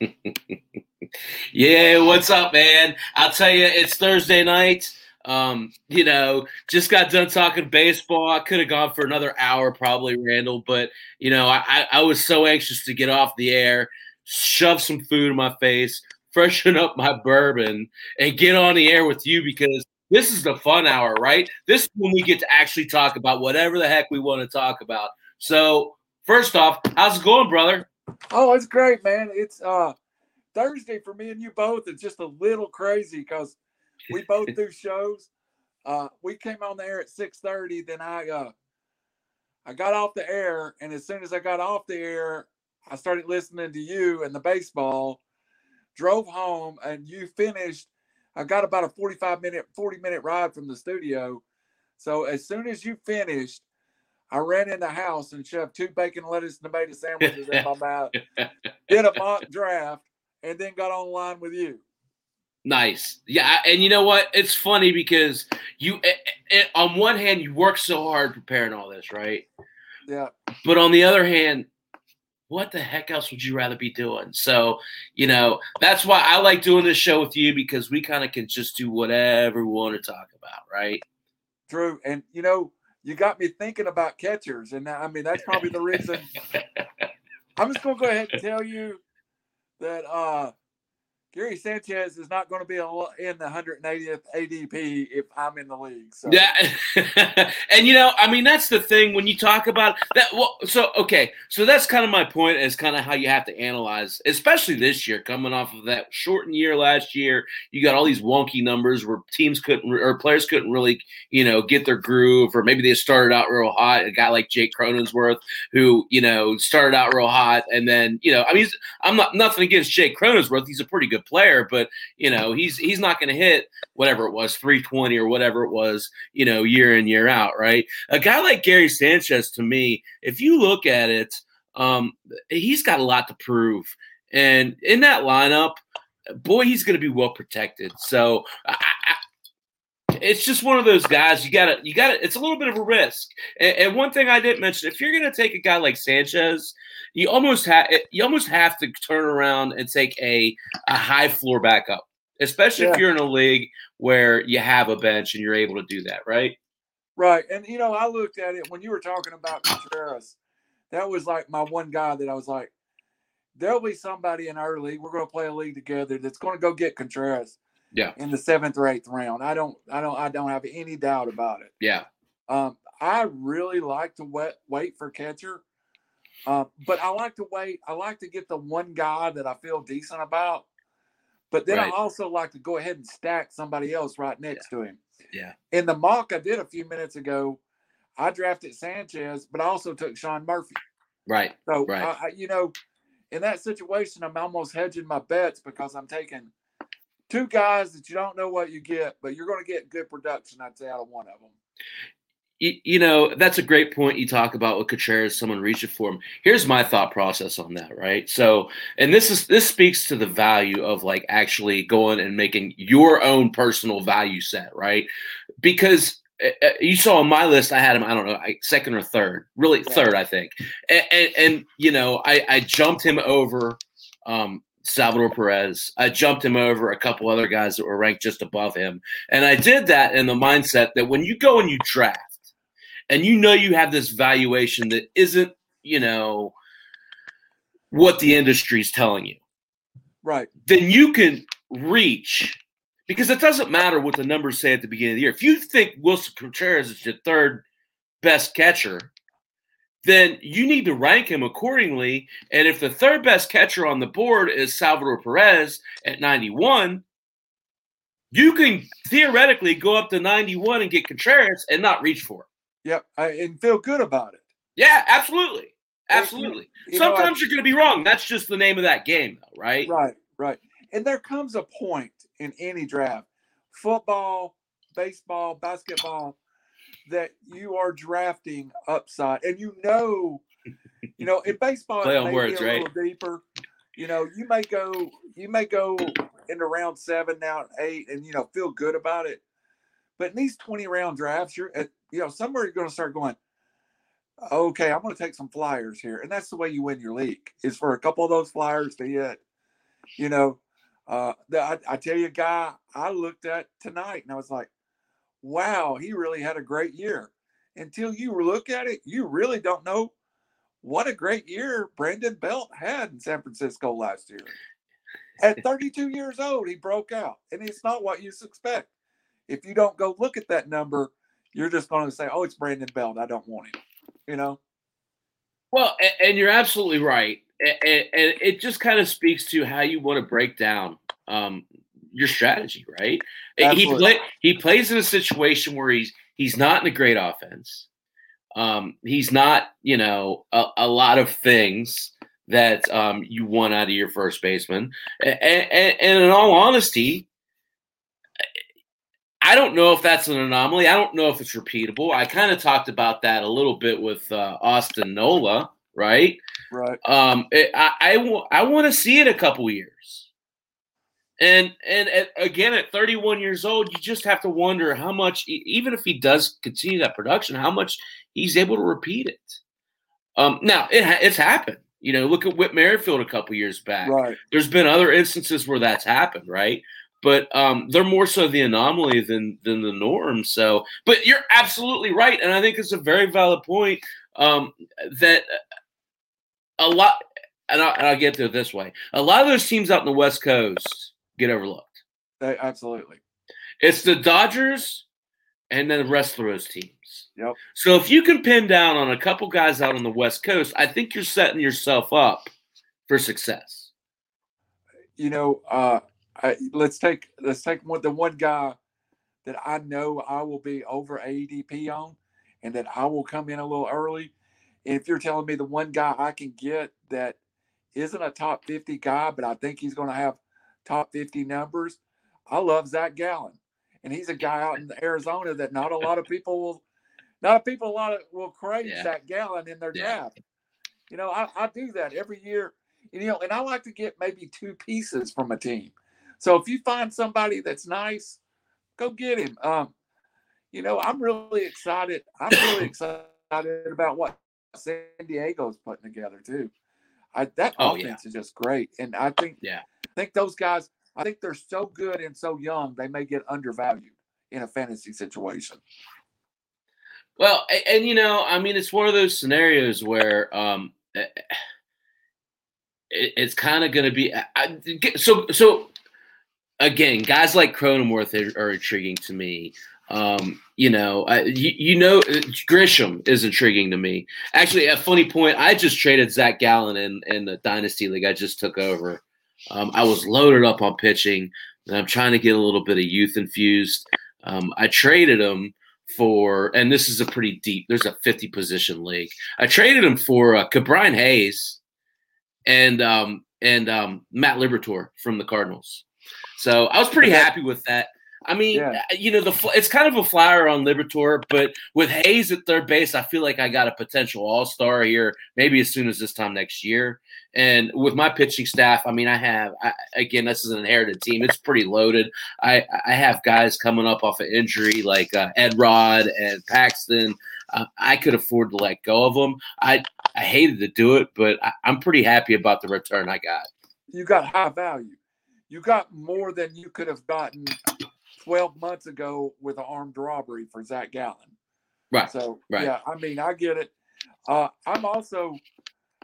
yeah, what's up, man? I'll tell you, it's Thursday night. Um, you know, just got done talking baseball. I could have gone for another hour, probably, Randall, but you know, I, I was so anxious to get off the air, shove some food in my face, freshen up my bourbon, and get on the air with you because this is the fun hour, right? This is when we get to actually talk about whatever the heck we want to talk about. So, first off, how's it going, brother? Oh, it's great, man. It's uh Thursday for me and you both. It's just a little crazy because we both do shows. Uh, we came on the air at six thirty. Then I uh, I got off the air, and as soon as I got off the air, I started listening to you and the baseball. Drove home, and you finished. I got about a forty-five minute, forty minute ride from the studio. So as soon as you finished, I ran in the house and shoved two bacon, lettuce, and tomato sandwiches in my mouth. Did a mock draft, and then got online with you. Nice. Yeah, and you know what? It's funny because you it, it, on one hand you work so hard preparing all this, right? Yeah. But on the other hand, what the heck else would you rather be doing? So, you know, that's why I like doing this show with you because we kind of can just do whatever we want to talk about, right? True. And you know, you got me thinking about catchers, and I mean that's probably the reason. I'm just gonna go ahead and tell you that uh Gary Sanchez is not going to be in the 180th ADP if I'm in the league. So. Yeah, and you know, I mean, that's the thing when you talk about that. Well, so okay, so that's kind of my point. Is kind of how you have to analyze, especially this year, coming off of that shortened year last year. You got all these wonky numbers where teams couldn't or players couldn't really, you know, get their groove, or maybe they started out real hot. A guy like Jake Cronenworth, who you know started out real hot, and then you know, I mean, I'm not nothing against Jake Cronenworth. He's a pretty good player, but you know he's he's not going to hit whatever it was 320 or whatever it was you know year in year out, right? A guy like Gary Sanchez, to me, if you look at it, um, he's got a lot to prove, and in that lineup, boy, he's going to be well protected. So I, it's just one of those guys you gotta you gotta it's a little bit of a risk. And, and one thing i didn't mention if you're gonna take a guy like sanchez you almost have you almost have to turn around and take a a high floor backup especially yeah. if you're in a league where you have a bench and you're able to do that right? Right and you know i looked at it when you were talking about contreras that was like my one guy that i was like there'll be somebody in our league we're going to play a league together that's going to go get contreras yeah. In the seventh or eighth round. I don't I don't I don't have any doubt about it. Yeah. Um, I really like to wait wait for catcher. Uh, but I like to wait. I like to get the one guy that I feel decent about. But then right. I also like to go ahead and stack somebody else right next yeah. to him. Yeah. In the mock I did a few minutes ago, I drafted Sanchez, but I also took Sean Murphy. Right. So right. I, I, you know, in that situation, I'm almost hedging my bets because I'm taking two guys that you don't know what you get, but you're going to get good production, I'd say, out of one of them. You, you know, that's a great point you talk about with Contreras, someone reaching for him. Here's my thought process on that, right? So, and this is this speaks to the value of like actually going and making your own personal value set, right? Because uh, uh, you saw on my list, I had him. I don't know, second or third, really third, I think. And, and, and you know, I, I jumped him over um, Salvador Perez. I jumped him over a couple other guys that were ranked just above him. And I did that in the mindset that when you go and you draft and you know you have this valuation that isn't, you know, what the industry is telling you. Right. Then you can reach because it doesn't matter what the numbers say at the beginning of the year. If you think Willson Contreras is your third best catcher, then you need to rank him accordingly. And if the third best catcher on the board is Salvador Perez at 91, you can theoretically go up to 91 and get Contreras and not reach for it. Yep, I, and feel good about it. Yeah, absolutely. Absolutely. You, you Sometimes know, you're going to be wrong. That's just the name of that game, though, right? Right, right. And there comes a point in any draft, football, baseball, basketball, that you are drafting upside, and you know, you know, in baseball, Play on words, right? deeper. You know, you may go, you may go into round seven now, eight, and you know, feel good about it. But in these twenty round drafts, you're at, you know, somewhere you're going to start going. Okay, I'm going to take some flyers here, and that's the way you win your league. Is for a couple of those flyers to hit, You know, uh, the, I, I tell you, guy I looked at tonight and I was like, wow, he really had a great year. Until you look at it, you really don't know what a great year Brandon Belt had in San Francisco last year. At 32 years old, he broke out, and it's not what you expect. If you don't go look at that number, you're just going to say, "Oh, it's Brandon Belt. I don't want him." You know. Well, and, you're absolutely right, and, it just kind of speaks to how you want to break down um, your strategy, right? Absolutely. He play, he plays in a situation where he's he's not in a great offense. Um, he's not, you know, a, a lot of things that um, you want out of your first baseman. And, and, and, in all honesty, I don't know if that's an anomaly. I don't know if it's repeatable. I kind of talked about that a little bit with uh, Austin Nola, right? Right. Um, it, I, I, w- I want to see it a couple years. And and at, again, at 31 years old, you just have to wonder how much, even if he does continue that production, how much he's able to repeat it. Um, now it ha- it's happened. You know, look at Whit Merrifield a couple years back. Right. There's been other instances where that's happened, right? But um, they're more so the anomaly than than the norm. So, but you're absolutely right, and I think it's a very valid point um, that a lot. And I'll, and I'll get to it this way: a lot of those teams out in the West Coast get overlooked. absolutely. It's the Dodgers and then the rest of those teams. Yep. So if you can pin down on a couple guys out on the West Coast, I think you're setting yourself up for success. You know, uh, I, let's take let's take one, the one guy that I know I will be over ADP on, and that I will come in a little early. And if you're telling me the one guy I can get that isn't a top 50 guy, but I think he's going to have top 50 numbers, I love Zach Gallen and he's a guy out in Arizona that not a lot of people will, not a people a lot of will crave yeah. that Gallen in their yeah. draft. You know, I, I do that every year. You know, and I like to get maybe two pieces from a team. So if you find somebody that's nice, go get him. Um, you know, I'm really excited. I'm really excited about what San Diego's putting together too. I, that oh, offense yeah. is just great, and I think yeah, I think those guys. I think they're so good and so young, they may get undervalued in a fantasy situation. Well, and, and you know, I mean, it's one of those scenarios where um, eh, it, it's kind of going to be I, so. So again, guys like Cronenworth are, are intriguing to me. Um, you know, I, you, you, know, Grisham is intriguing to me. Actually, a funny point. I just traded Zach Gallen in in the dynasty league I just took over. Um, I was loaded up on pitching, and I'm trying to get a little bit of youth infused. Um, I traded him for, and this is a pretty deep. There's a 50 position league. I traded him for uh, Hayes and um, and um, Matt Liberatore from the Cardinals. So I was pretty happy with that. I mean, yeah. Uh, you know, the it's kind of a flyer on Liberatore, but with Hayes at third base, I feel like I got a potential All Star here, maybe as soon as this time next year. And with my pitching staff, I mean, I have I, again, this is an inherited team; it's pretty loaded. I I have guys coming up off of injury like uh, Ed Rod and Paxton. Uh, I could afford to let go of them. I I hated to do it, but I, I'm pretty happy about the return I got. You got high value. You got more than you could have gotten 12 months ago with an armed robbery for Zach Gallen. Right. So, right. yeah, I mean, I get it. Uh, I'm also,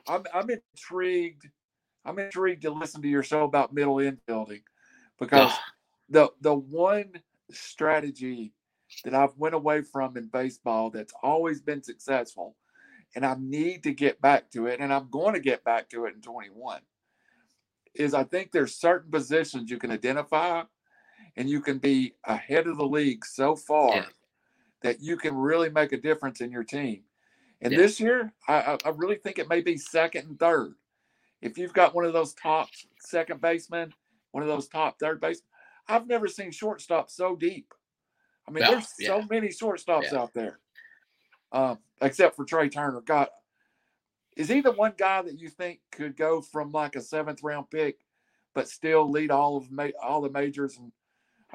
I'm, I'm intrigued. I'm intrigued to listen to your show about middle infielding because the the one strategy that I've went away from in baseball that's always been successful, and I need to get back to it, and I'm going to get back to it in 21. Is I think there's certain positions you can identify and you can be ahead of the league so far yeah. that you can really make a difference in your team. And yeah. this year, I, I really think it may be second and third. If you've got one of those top second basemen, one of those top third basemen, I've never seen shortstop so deep. I mean, there's yeah. so many shortstops out there, um, except for Trea Turner. God, is he the one guy that you think could go from like a seventh round pick, but still lead all of ma- all the majors and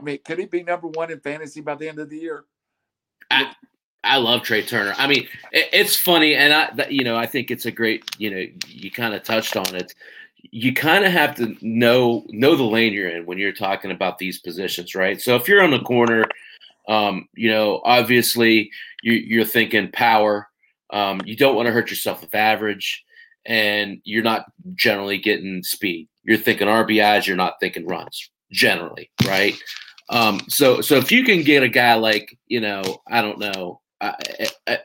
I mean, could he be number one in fantasy by the end of the year? I, I love Trea Turner. I mean, it, it's funny, and I, you know, I think it's a great, you know, you kind of touched on it. you kind of have to know know the lane you're in when you're talking about these positions, right? So if you're on the corner, um, you know, obviously you, you're thinking power. Um, you don't want to hurt yourself with average, and you're not generally getting speed. You're thinking RBIs. You're not thinking runs generally, right? Um, so so if you can get a guy like you know, I don't know, I, I,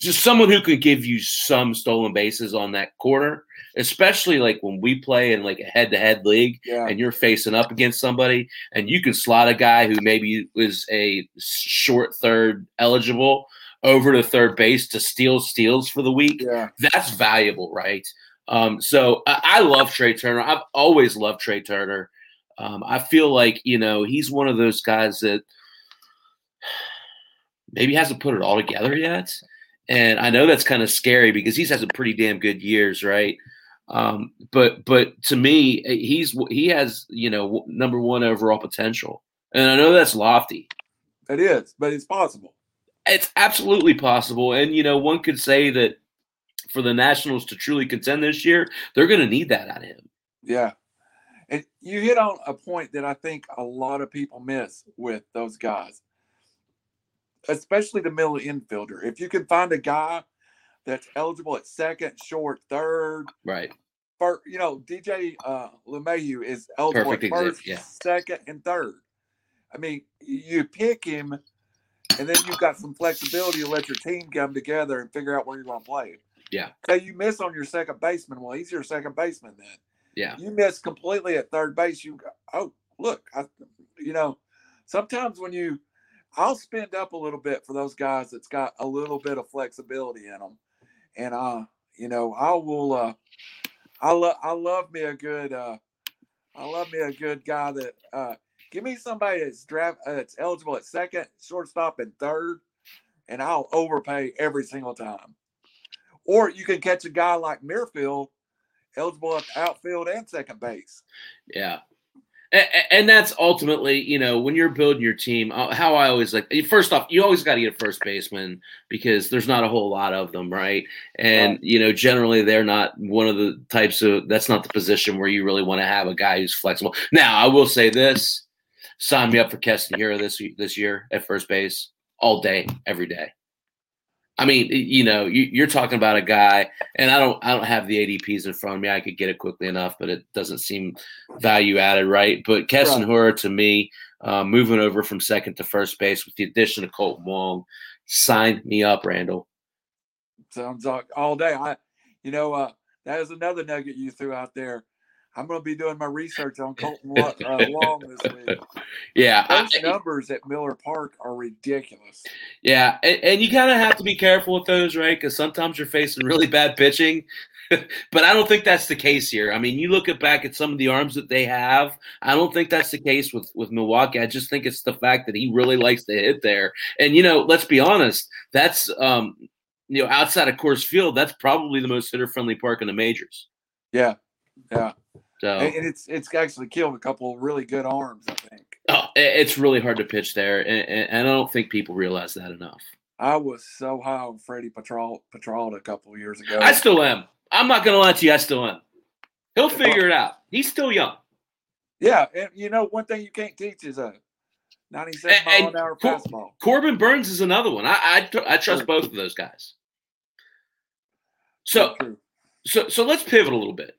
just someone who could give you some stolen bases on that corner, especially like when we play in like a head to head league Yeah. and you're facing up against somebody and you can slot a guy who maybe is a short third eligible over to third base to steal steals for the week. Yeah. That's valuable, right? Um, so I, I love Trea Turner. I've always loved Trea Turner. Um, I feel like, you know, he's one of those guys that maybe hasn't put it all together yet. And I know that's kind of scary because he's had some pretty damn good years, right? Um, but but to me, he's he has you know number one overall potential, and I know that's lofty. It is, but it's possible. It's absolutely possible, and you know one could say that for the Nationals to truly contend this year, they're going to need that out of him. Yeah. And you hit on a point that I think a lot of people miss with those guys, especially the middle infielder. If you can find a guy that's eligible at second, short, third, Right. first, you know, DJ uh, LeMahieu is eligible Perfect at first, yeah. second, and third. I mean, you pick him, and then you've got some flexibility to let your team come together and figure out where you're going to play. Yeah. So you miss on your second baseman. Well, he's your second baseman then. Yeah. You miss completely at third base. You go, oh, look, I, you know, sometimes when you, I'll spend up a little bit for those guys that's got a little bit of flexibility in them, and uh, you know, I will. uh I love, I love me a good, uh I love me a good guy that, uh give me somebody that's draft, uh, that's eligible at second, shortstop, and third, and I'll overpay every single time. Or you can catch a guy like Merrifield, eligible at outfield and second base. Yeah. And, and that's ultimately, you know, when you're building your team, uh, how I always like, first off, you always got to get a first baseman because there's not a whole lot of them, right? And, you know, generally they're not one of the types of, that's not the position where you really want to have a guy who's flexible. Now, I will say this sign me up for Keston Hiura this, this year at first base all day, every day. I mean, you know, you, you're talking about a guy, and I don't, I don't have the ADPs in front of me. I could get it quickly enough, but it doesn't seem value added, right? But Keston Right. To me, uh, moving over from second to first base with the addition of Kolten Wong, signed me up, Randall. Sounds like all day. I, you know, uh, that is another nugget you threw out there. I'm going to be doing my research on Kolten Wa- uh, Long this week. Yeah, I- Those numbers at Miller Park are ridiculous. Yeah, and, and you kind of have to be careful with those, right? Because sometimes you're facing really bad pitching. but I don't think that's the case here. I mean, you look at back at some of the arms that they have. I don't think that's the case with with Milwaukee. I just think it's the fact that he really likes to hit there. And you know, let's be honest, that's um, you know, outside of Coors Field, that's probably the most hitter friendly park in the majors. Yeah, yeah, So and, it's it's actually killed a couple of really good arms. I think oh, it's really hard to pitch there, and, and, I don't think people realize that enough. I was so high on Freddy Peralta a couple of years ago. I still am. I'm not gonna lie to you. I still am. He'll figure it out. He's still young. yeah, and you know one thing you can't teach is a 97 And- mile an hour Cor- fastball. Corbin Burnes is another one. I I, I trust Sure. both of those guys. So so so let's pivot a little bit.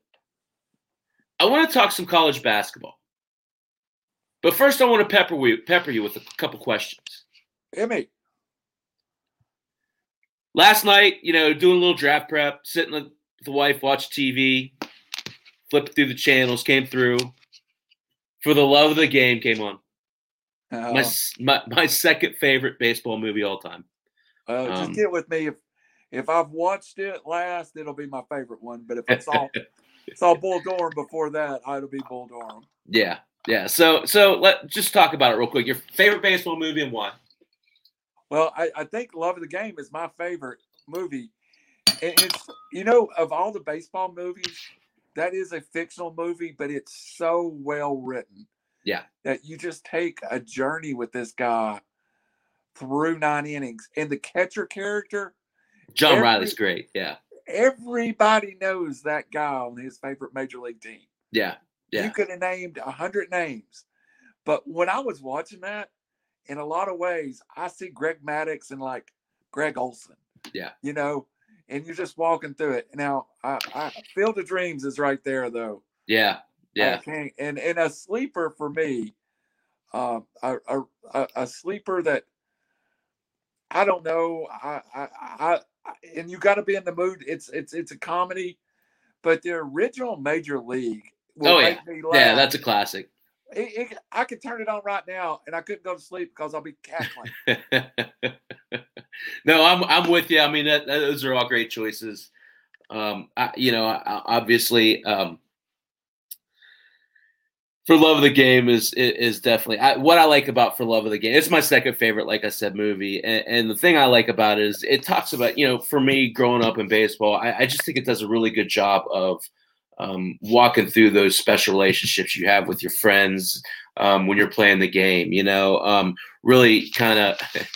I want to talk some college basketball, but first I want to pepper you pepper you with a couple questions. Emmy, Last night, you know, doing a little draft prep, sitting with the wife, watch TV, flipping through the channels, came through. For the love of the game, came on. uh, My my, my second favorite baseball movie all time. uh, just um, get with me if if I've watched it last, it'll be my favorite one. But if I saw saw Bull Durham before that, it'll be Bull Durham. Yeah, yeah. So so let just talk about it real quick. Your favorite baseball movie and why? Well, I, I think Love of the Game is my favorite movie. And it's you know, of all the baseball movies, that is a fictional movie, but it's so well written. Yeah. That you just take a journey with this guy through nine innings. And the catcher character, John Every- Reilly's great. Yeah, everybody knows that guy on his favorite major league team. Yeah. Yeah. You could have named a hundred names. But when I was watching that, in a lot of ways, I see Greg Maddux and like Greg Olson. Yeah. You know, and you're just walking through it. Now, I, I Field of Dreams is right there though. Yeah. Yeah. Okay. And and a sleeper for me, uh, a, a, a, a sleeper that I don't know. I, I, I and you got to be in the mood. It's it's it's a comedy, but the original Major League. oh yeah, yeah, that's a classic. It, it, I could turn it on right now, and I couldn't go to sleep because I'll be cackling. no, I'm I'm with you. I mean, that, that, those are all great choices. Um, I, you know, obviously, um, for love of the game is is definitely I, what I like about for love of the game. It's my second favorite, like I said, movie. And, and, the thing I like about it is it talks about you know for me growing up in baseball, I, I just think it does a really good job of um, walking through those special relationships you have with your friends um, when you're playing the game. You know, um, really kind of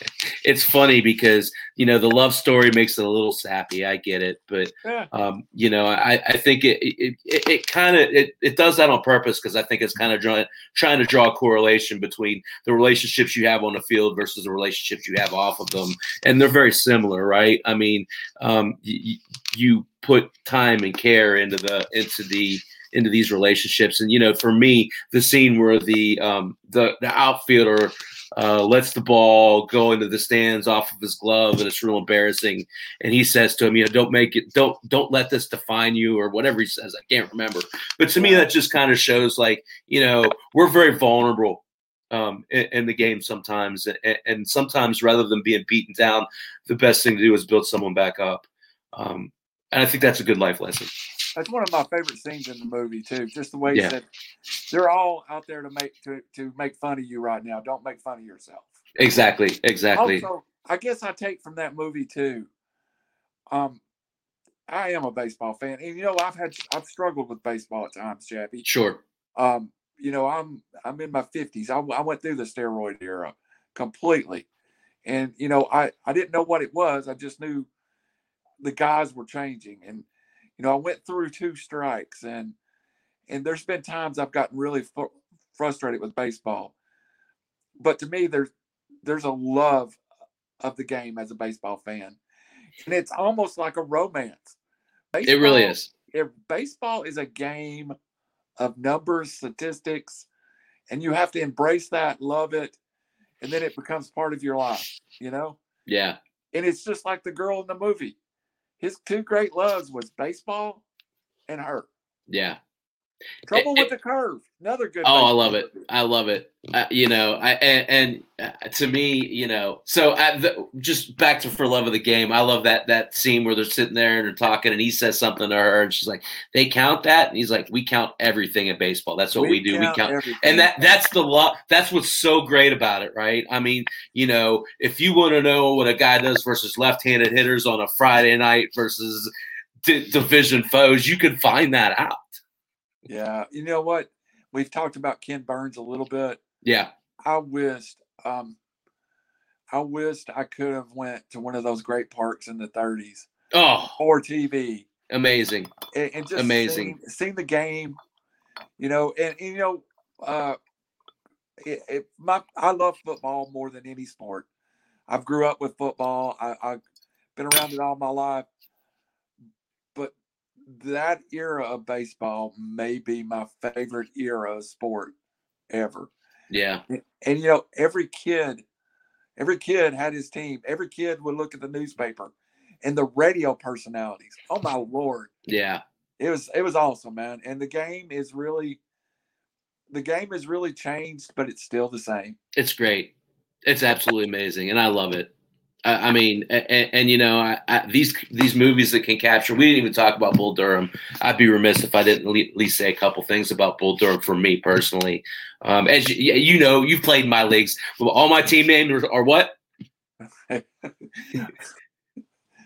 it's funny because you know the love story makes it a little sappy. I get it, but yeah. um, you know I, I think it it, it, it kind of it, it does that on purpose because I think it's kind of trying trying to draw a correlation between the relationships you have on the field versus the relationships you have off of them, and they're very similar, right? I mean, um, you, you put time and care into the into the into these relationships. And you know, for me, the scene where the um, the the outfielder uh, lets the ball go into the stands off of his glove, and it's real embarrassing. And he says to him, "You know, don't make it, don't don't let this define you," or whatever he says. I can't remember, but to me, that just kind of shows like you know we're very vulnerable um, in, in, the game sometimes, and, and, sometimes rather than being beaten down, the best thing to do is build someone back up. Um, and I think that's a good life lesson. That's one of my favorite scenes in the movie too. Just the way yeah. that they're all out there to make to to make fun of you right now. Don't make fun of yourself. Exactly. Exactly. Also, I guess I take from that movie too. Um, I am a baseball fan, and you know I've had I've struggled with baseball at times, Chappy. Sure. Um, you know I'm I'm in my fifties. I, I went through the steroid era completely, and you know I I didn't know what it was. I just knew the guys were changing, and you know, I went through two strikes and and there's been times I've gotten really fu- frustrated with baseball. But to me there's there's a love of the game as a baseball fan. And it's almost like a romance. Baseball, it really is. If baseball is a game of numbers, statistics, and you have to embrace that, love it, and then it becomes part of your life, you know? Yeah. And it's just like the girl in the movie his two great loves was baseball and her. Yeah. Trouble it, with it, the curve. Another good. Oh, I love it. I love it. Uh, you know, I and, and uh, to me, you know, so the, just back to for love of the game. I love that that scene where they're sitting there and they're talking, and he says something to her, and she's like, "They count that," and he's like, "We count everything in baseball. That's what we, we do. Count we count." Everything. And that that's the lot. That's what's so great about it, right? I mean, you know, if you want to know what a guy does versus left-handed hitters on a Friday night versus d- division foes, you can find that out. Yeah, you know what? We've talked about Ken Burns a little bit. Yeah, I wished, um, I wished I could have went to one of those great parks in the 30s. Oh, or TV. Amazing. And, and just amazing. Seeing, seeing, the game, you know, and, and you know, uh, it, it, my I love football more than any sport. I've grew up with football. I, I've been around it all my life that era of baseball may be my favorite era of sport ever. Yeah. And, and, you know, every kid, every kid had his team. Every kid would look at the newspaper and the radio personalities. Oh my lord. Yeah. It was it was awesome, man. And the game is really the game has really changed, but it's still the same. It's great. It's absolutely amazing, and I love it. I mean, and, and you know, I, I, these these movies that can capture. We didn't even talk about Bull Durham. I'd be remiss if I didn't at least say a couple things about Bull Durham for me personally. Um, as you, you know, you've played in my leagues. All my team names are, are what?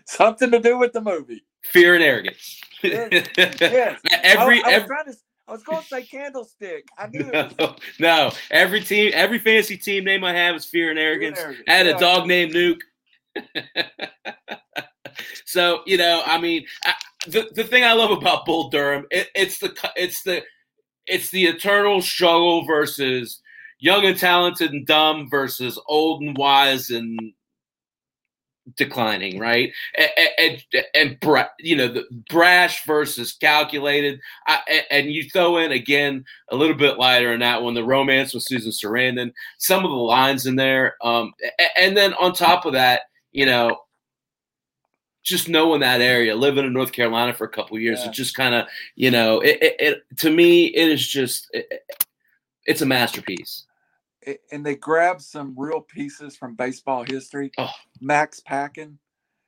Something to do with the movie. Fear and arrogance. Yes. yes. every, I, I every to, I was going to say candlestick. I knew. No, no, every team, every fantasy team name I have is fear and arrogance. Fear and arrogance. I had a dog named Nuke. so you know, I mean, I, the the thing I love about Bull Durham, it, it's the it's the it's the eternal struggle versus young and talented and dumb versus old and wise and declining, right? And, and, and bra- you know, the brash versus calculated. I, and you throw in again a little bit lighter in that one, the romance with Susan Sarandon, some of the lines in there. Um, and then on top of that, you know, just knowing that area, living in North Carolina for a couple years, yeah. it just kind of, you know, it, it, it, to me, it is just, it, it's a masterpiece and they grabbed some real pieces from baseball history. Oh. Max Patkin.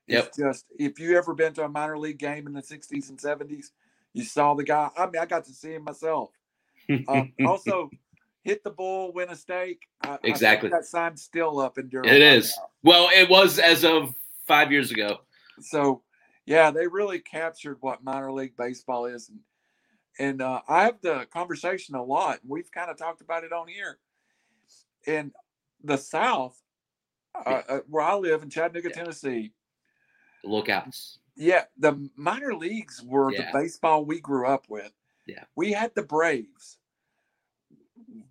Yep. just if you ever been to a minor league game in the 60s and 70s, you saw the guy. I mean, I got to see him myself. um, also, hit the bull, win a stake. I, exactly. I that sign's still up in Durham. It is. Now. Well, it was as of five years ago. So, yeah, they really captured what minor league baseball is, and and uh, I have the conversation a lot. We've kind of talked about it on here in the South, uh, uh, where I live in Chattanooga, yeah. Tennessee, lookouts. Yeah, the minor leagues were yeah. the baseball we grew up with. Yeah, we had the Braves.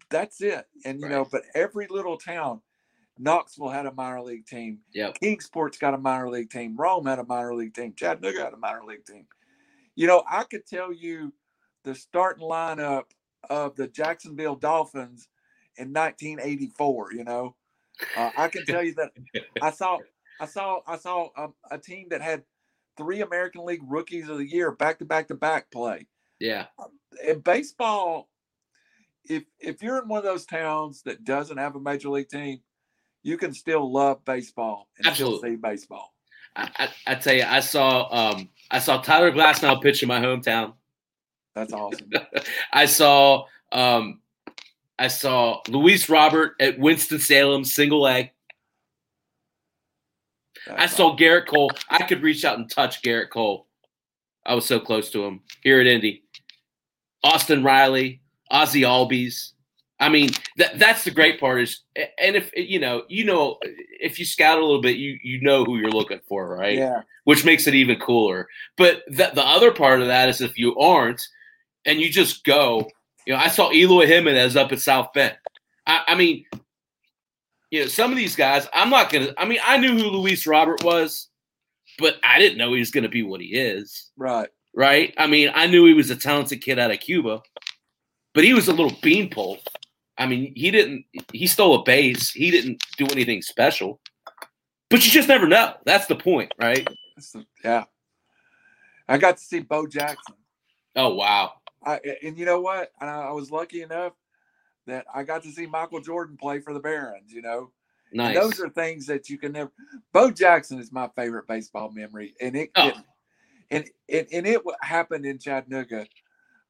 That's it, and you right. know, but every little town, Knoxville had a minor league team. Yeah, Kingsport's got a minor league team. Rome had a minor league team. Chattanooga had a minor league team. You know, I could tell you the starting lineup of the Jacksonville Dolphins in 1984. You know, uh, I can tell you that I saw I saw I saw a, a, team that had three American League Rookies of the Year back to back to back play. Yeah, in baseball, if if you're in one of those towns that doesn't have a major league team, you can still love baseball and Absolutely. still see baseball. I, I, I, tell you, I saw um, I saw Tyler Glasnow pitch in my hometown. That's awesome. I saw um, I saw Luis Robert at Winston Salem single A. I saw Gerrit Cole. I could reach out and touch Gerrit Cole. I was so close to him here at Indy. Austin Riley, Ozzie Albies. I mean, that that's the great part is, and if you know, you know, if you scout a little bit, you you know who you're looking for, right? Yeah. Which makes it even cooler. But the the other part of that is if you aren't, and you just go, you know, I saw Eloy Jimenez up at South Bend. I, I mean, you know, some of these guys, I'm not gonna. I mean, I knew who Luis Robert was, but I didn't know he was gonna be what he is. Right. Right. I mean, I knew he was a talented kid out of Cuba, but he was a little beanpole. I mean, he didn't. He stole a base. He didn't do anything special. But you just never know. That's the point, right? Yeah. I got to see Bo Jackson. Oh wow. I, and you know what? I, I was lucky enough that I got to see Michael Jordan play for the Barons. You know, nice. And those are things that you can never. Bo Jackson is my favorite baseball memory, and it, oh. it and, and and it happened in Chattanooga.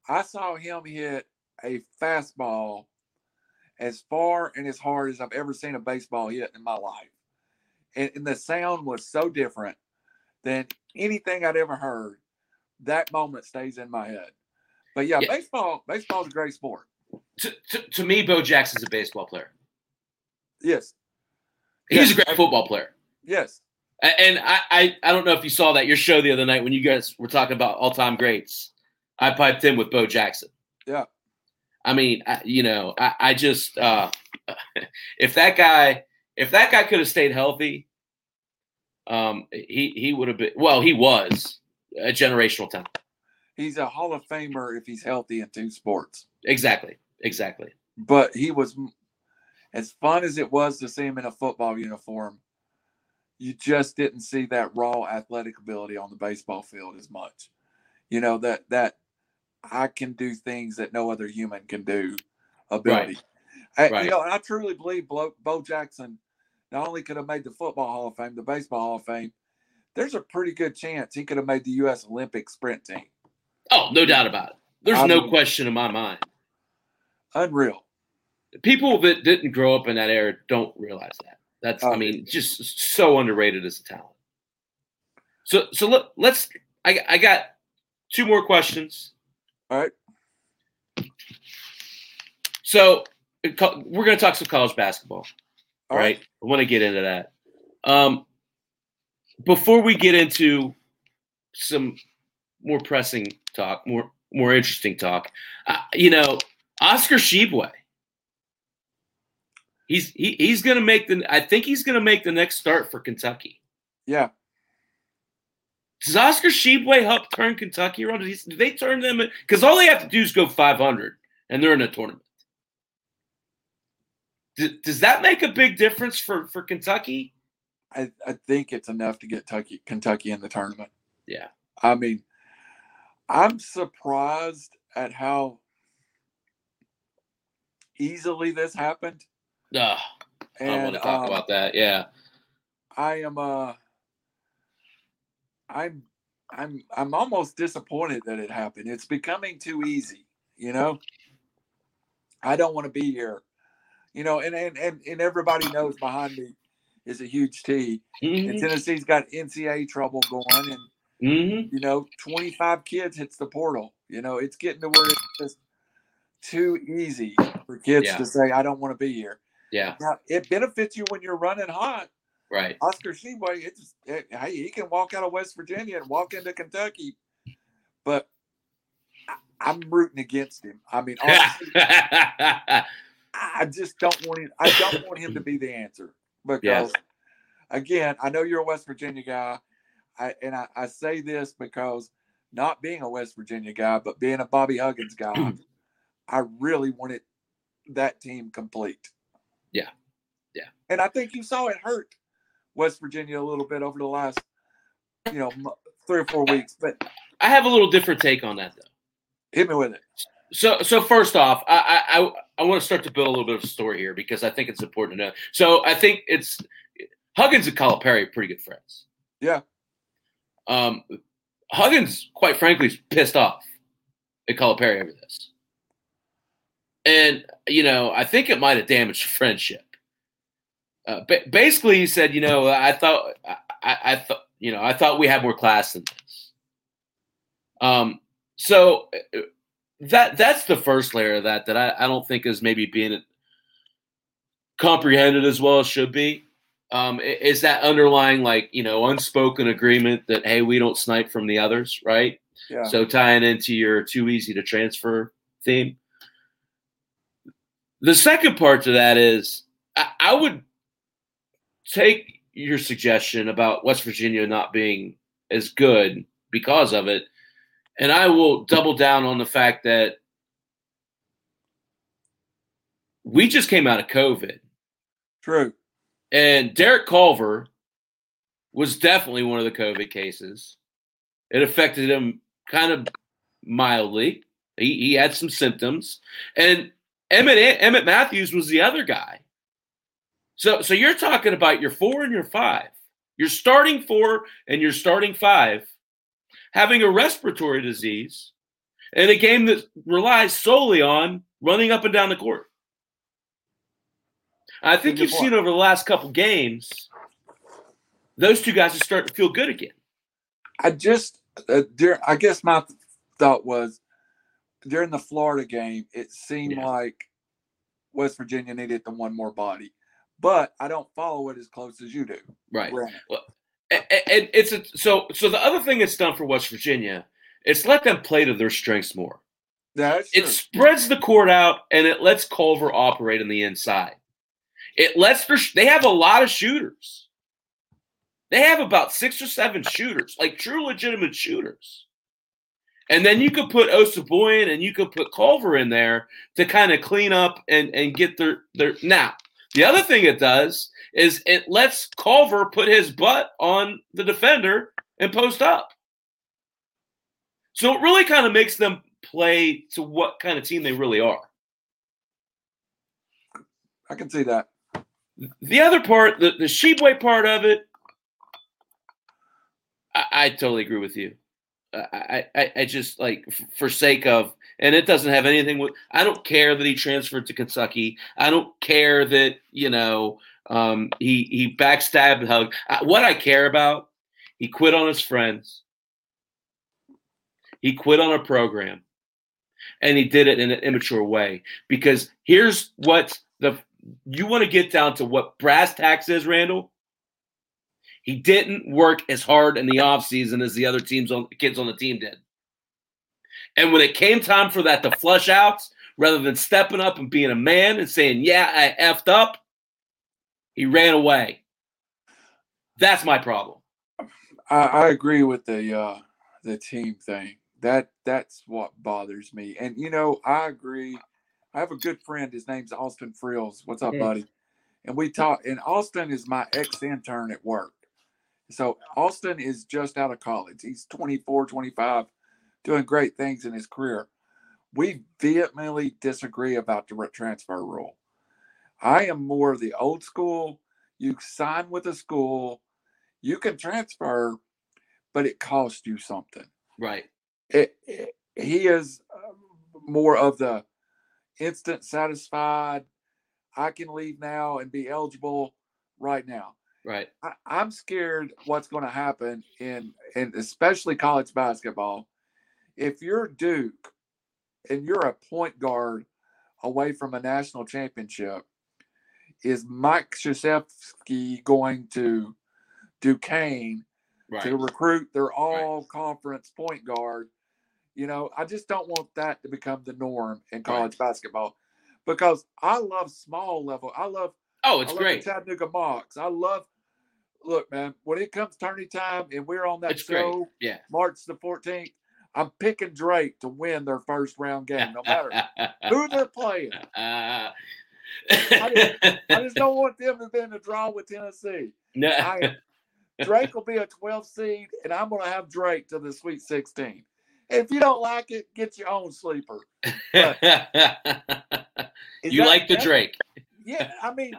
I saw him hit a fastball as far and as hard as I've ever seen a baseball hit in my life, and, and the sound was so different than anything I'd ever heard. That moment stays in my head. But yeah, yeah. baseball baseball is a great sport. To, to, to me, Bo Jackson's a baseball player. Yes. He's yes. a great football player. Yes. And I, I, I don't know if you saw that your show the other night when you guys were talking about all time greats. I piped in with Bo Jackson. Yeah. I mean, I, you know, I, I just uh, if that guy if that guy could have stayed healthy, um, he he would have been well. He was a generational talent he's a Hall of Famer if he's healthy in two sports. Exactly. Exactly. But he was as fun as it was to see him in a football uniform. You just didn't see that raw athletic ability on the baseball field as much. You know that that I can do things that no other human can do. Ability. Right. I, right. You know, I truly believe Bo, Bo Jackson not only could have made the football Hall of Fame, the baseball Hall of Fame. There's a pretty good chance he could have made the U.S. Olympic sprint team. Oh, no doubt about it. There's I no mean, question in my mind. Unreal. People that didn't grow up in that era don't realize that. That's, I oh, mean, just so underrated as a talent. So, so look, let's. I, I got two more questions. All right. So we're going to talk some college basketball. All right. right. I want to get into that. Um, before we get into some more pressing talk, more more interesting talk, uh, you know, Oscar Tshiebwe. He's he, he's going to make the. I think he's going to make the next start for Kentucky. Yeah. Does Oscar Tshiebwe help turn Kentucky around? Do they turn them? Because all they have to do is go 500, and they're in a tournament. does that make a big difference for for Kentucky? I, I think it's enough to get Kentucky, Kentucky in the tournament. Yeah. I mean, I'm surprised at how easily this happened. Ugh, and, I want to talk uh, about that. Yeah. I am uh I'm I'm I'm almost disappointed that it happened. It's becoming too easy, you know. I don't want to be here. You know, and and and, and everybody knows behind me is a huge T. Mm-hmm. And Tennessee's got NCAA trouble going, and mm-hmm. you know, 25 kids hits the portal. You know, it's getting to where it's just too easy for kids yeah. to say, "I don't want to be here." Yeah. Now it benefits you when you're running hot. Right. Oscar Tshiebwe, it's it, hey, he can walk out of West Virginia and walk into Kentucky, but I, am rooting against him. I mean, honestly, I just don't want him. I don't want him to be the answer because yes. again, I know you're a West Virginia guy, I, and I, I, say this because not being a West Virginia guy, but being a Bobby Huggins guy, I really wanted that team complete. Yeah, yeah, and I think you saw it hurt West Virginia a little bit over the last, you know, three or four weeks. But I have a little different take on that, though. Hit me with it. So, so first off, I, I I want to start to build a little bit of a story here because I think it's important to know. So, I think it's Huggins and Calipari are pretty good friends. Yeah. Um, Huggins, quite frankly, is pissed off at Calipari over this, and you know, I think it might have damaged friendship. Uh, ba- basically, he said, you know, I thought, I, I thought, you know, I thought we had more class than this. Um, so uh, that that's the first layer of that that I, I don't think is maybe being comprehended as well as should be. Um, is that underlying like you know unspoken agreement that hey we don't snipe from the others right? Yeah. So tying into your too easy to transfer theme. The second part to that is I, I would take your suggestion about West Virginia not being as good because of it, and I will double down on the fact that we just came out of COVID. True. And Derek Culver was definitely one of the COVID cases. It affected him kind of mildly. He, he had some symptoms. And Emmett, Emmitt Matthews was the other guy so so you're talking about your four and your five. You're starting four and you're starting five having a respiratory disease in a game that relies solely on running up and down the court. I think you've seen over the last couple games, those two guys are starting to feel good again. I just, uh, during, I guess my thought was during the Florida game, it seemed yeah. like West Virginia needed the one more body but I don't follow it as close as you do. Right. Well, and, and it's a, so so the other thing it's done for West Virginia, it's let them play to their strengths more. That's it spreads the court out and it lets Culver operate on the inside. It lets their they have a lot of shooters. They have about six or seven shooters, like true legitimate shooters. And then you could put Osabuohien and you could put Culver in there to kind of clean up and, and get their their now the other thing it does is it lets Culver put his butt on the defender and post up. So it really kind of makes them play to what kind of team they really are. I can see that. The other part, the, the Tshiebwe part of it, I, I totally agree with you. I, I, I just like for sake of and it doesn't have anything with I don't care that he transferred to Kentucky. I don't care that, you know, um, he he backstabbed Hug. What I care about, he quit on his friends. He quit on a program. And he did it in an immature way. Because here's what the you want to get down to what brass tacks is, Randall. He didn't work as hard in the offseason as the other teams on kids on the team did. And when it came time for that to flush out, rather than stepping up and being a man and saying, Yeah, I effed up, he ran away. That's my problem. I, I agree with the uh the team thing. That that's what bothers me. And you know, I agree. I have a good friend. His name's Austin Frills. What's up, buddy? And we talk. And Austin is my ex intern at work. So Austin is just out of college. He's 24, 25, doing great things in his career. We vehemently disagree about the transfer rule. I am more of the old school. You sign with a school, you can transfer, but it costs you something. Right. It, it, he is um, more of the instant satisfied. I can leave now and be eligible right now. Right. I, am scared what's going to happen in, and especially college basketball. If you're Duke and you're a point guard away from a national championship, is Mike Krzyzewski going to Duquesne right. to recruit their all right. conference point guard? You know, I just don't want that to become the norm in college right. basketball because I love small level. I love oh, it's great Chattanooga Mocs. I love look, man, when it comes tourney time and we're on that it's show, great. yeah, March the 14th, I'm picking Drake to win their first round game, no matter who they're playing. Uh, I, just, I, just, don't want them to be in a draw with Tennessee. No. I, Drake will be a 12 seed, and I'm going to have Drake to the Sweet 16. If you don't like it, get your own sleeper. You like the Drake? Yeah, I mean,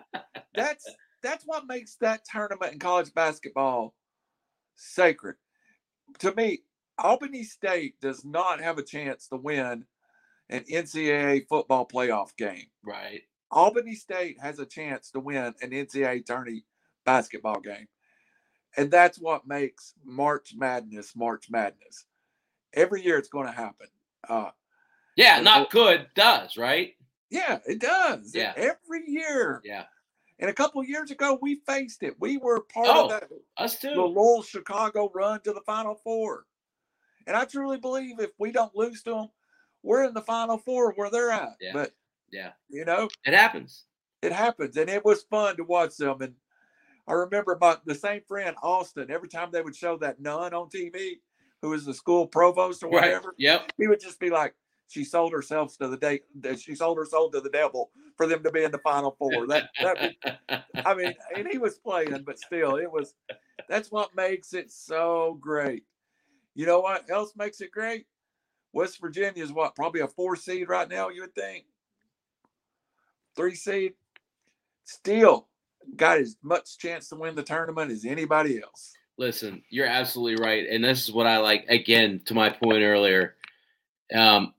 that's that's what makes that tournament in college basketball sacred. To me, Albany State does not have a chance to win an NCAA football playoff game. Right. Albany State has a chance to win an NCAA tourney basketball game. And that's what makes March Madness March Madness. Every year it's going to happen. Uh, yeah, not good does, right? Yeah, it does. Yeah. Every year. Yeah. And a couple years ago, we faced it. We were part oh, of that. Us too. The Loyola Chicago run to the Final Four. And I truly believe if we don't lose to them, we're in the Final Four where they're at. Yeah. But yeah, you know, it happens. It happens, and it was fun to watch them. And I remember about the same friend Austin. Every time they would show that nun on TV, who was the school provost or whatever, right. yep, he would just be like, she sold herself to the day she sold her soul to the devil for them to be in the final four. That that I mean, and he was playing, but still, it was that's what makes it so great. You know what else makes it great? West Virginia is what probably a four seed right now. You would think three seed. Still got as much chance to win the tournament as anybody else. Listen, you're absolutely right, and this is what I like. Again, to my point earlier, um,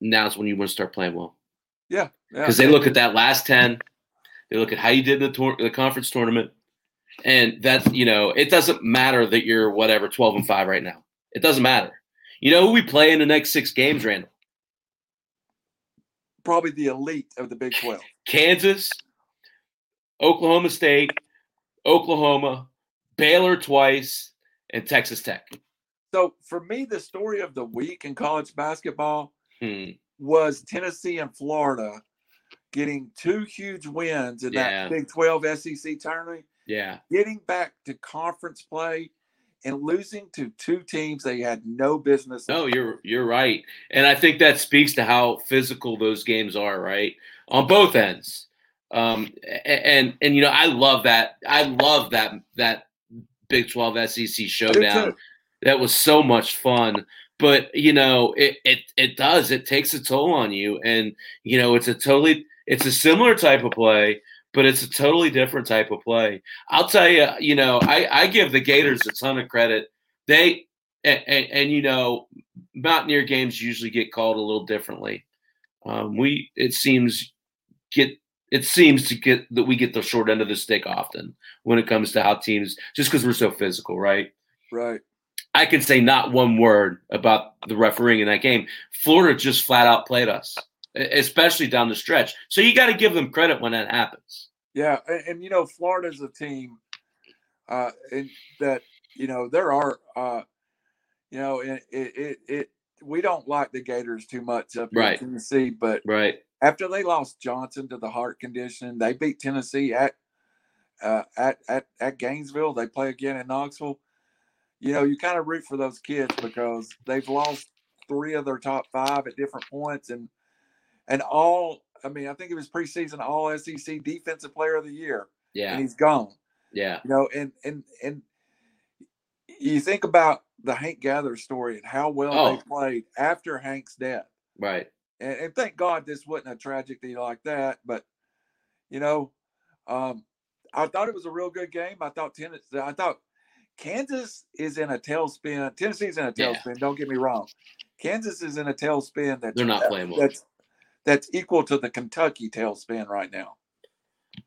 now's when you want to start playing well. Yeah, because yeah. they look at that last ten, they look at how you did in the, tor- the conference tournament, and that's you know it doesn't matter that you're whatever twelve and five right now. It doesn't matter. You know who we play in the next six games, Randall? Probably the elite of the Big Twelve. Kansas, Oklahoma State, Oklahoma, Baylor twice, and Texas Tech. So for me, the story of the week in college basketball hmm. was Tennessee and Florida getting two huge wins in yeah. that Big 12 SEC tournament. Yeah. Getting back to conference play and losing to two teams they had no business. No, you're you're right. And I think that speaks to how physical those games are, right? On both ends. Um and and you know, I love that. I love that that Big 12 SEC showdown. That was so much fun but you know it, it it does it takes a toll on you and you know it's a totally it's a similar type of play but it's a totally different type of play. I'll tell you you know i i give the gators a ton of credit. They and, and, and you know mountaineer games usually get called a little differently. Um, we it seems get it seems to get that we get the short end of the stick often when it comes to how teams just because we're so physical right? Right. I can say not one word about the refereeing in that game. Florida just flat out played us, especially down the stretch. So you got to give them credit when that happens. Yeah, and, and, you know Florida's a team. uh, and that you know there are, uh, you know, it, it it, it we don't like the Gators too much up right. in Tennessee, but right after they lost Johnson to the heart condition, they beat Tennessee at uh, at at at Gainesville. They play again in Knoxville. You know, you kind of root for those kids because they've lost three of their top five at different points, and and all. I mean, I think it was preseason All SEC Defensive Player of the Year. Yeah, and he's gone. Yeah, you know, and and and you think about the Hank Gathers story and how well oh. they played after Hank's death. Right. And, and, thank God this wasn't a tragedy like that. But you know, um, I thought it was a real good game. I thought Tennessee, I thought Kansas is in a tailspin. Tennessee's in a tailspin. Yeah. Don't get me wrong. Kansas is in a tailspin that they're not playing well. That's that's equal to the Kentucky tailspin right now.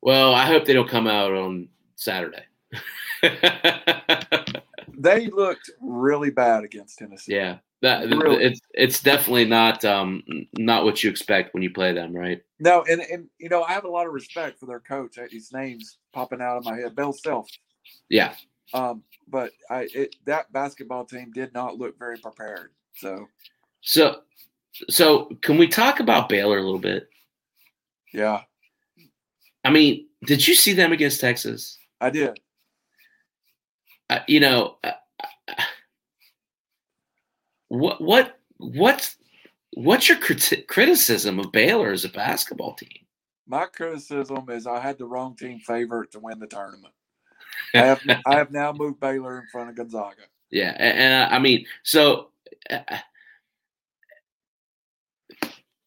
Well, I hope they don't come out on Saturday. they looked really bad against Tennessee. Yeah, that really. it's it's definitely not um not what you expect when you play them, right? No, and and you know I have a lot of respect for their coach. His name's popping out of my head, Bill Self. Yeah. Um, but I it, that basketball team did not look very prepared. So. So, so can we talk about Baylor a little bit? Yeah. I mean, did you see them against Texas? I did. Uh, you know, uh, uh what what what's what's your crit- criticism of Baylor as a basketball team? My criticism is I had the wrong team favorite to win the tournament. I have I have now moved Baylor in front of Gonzaga. Yeah, and, and I mean, so uh,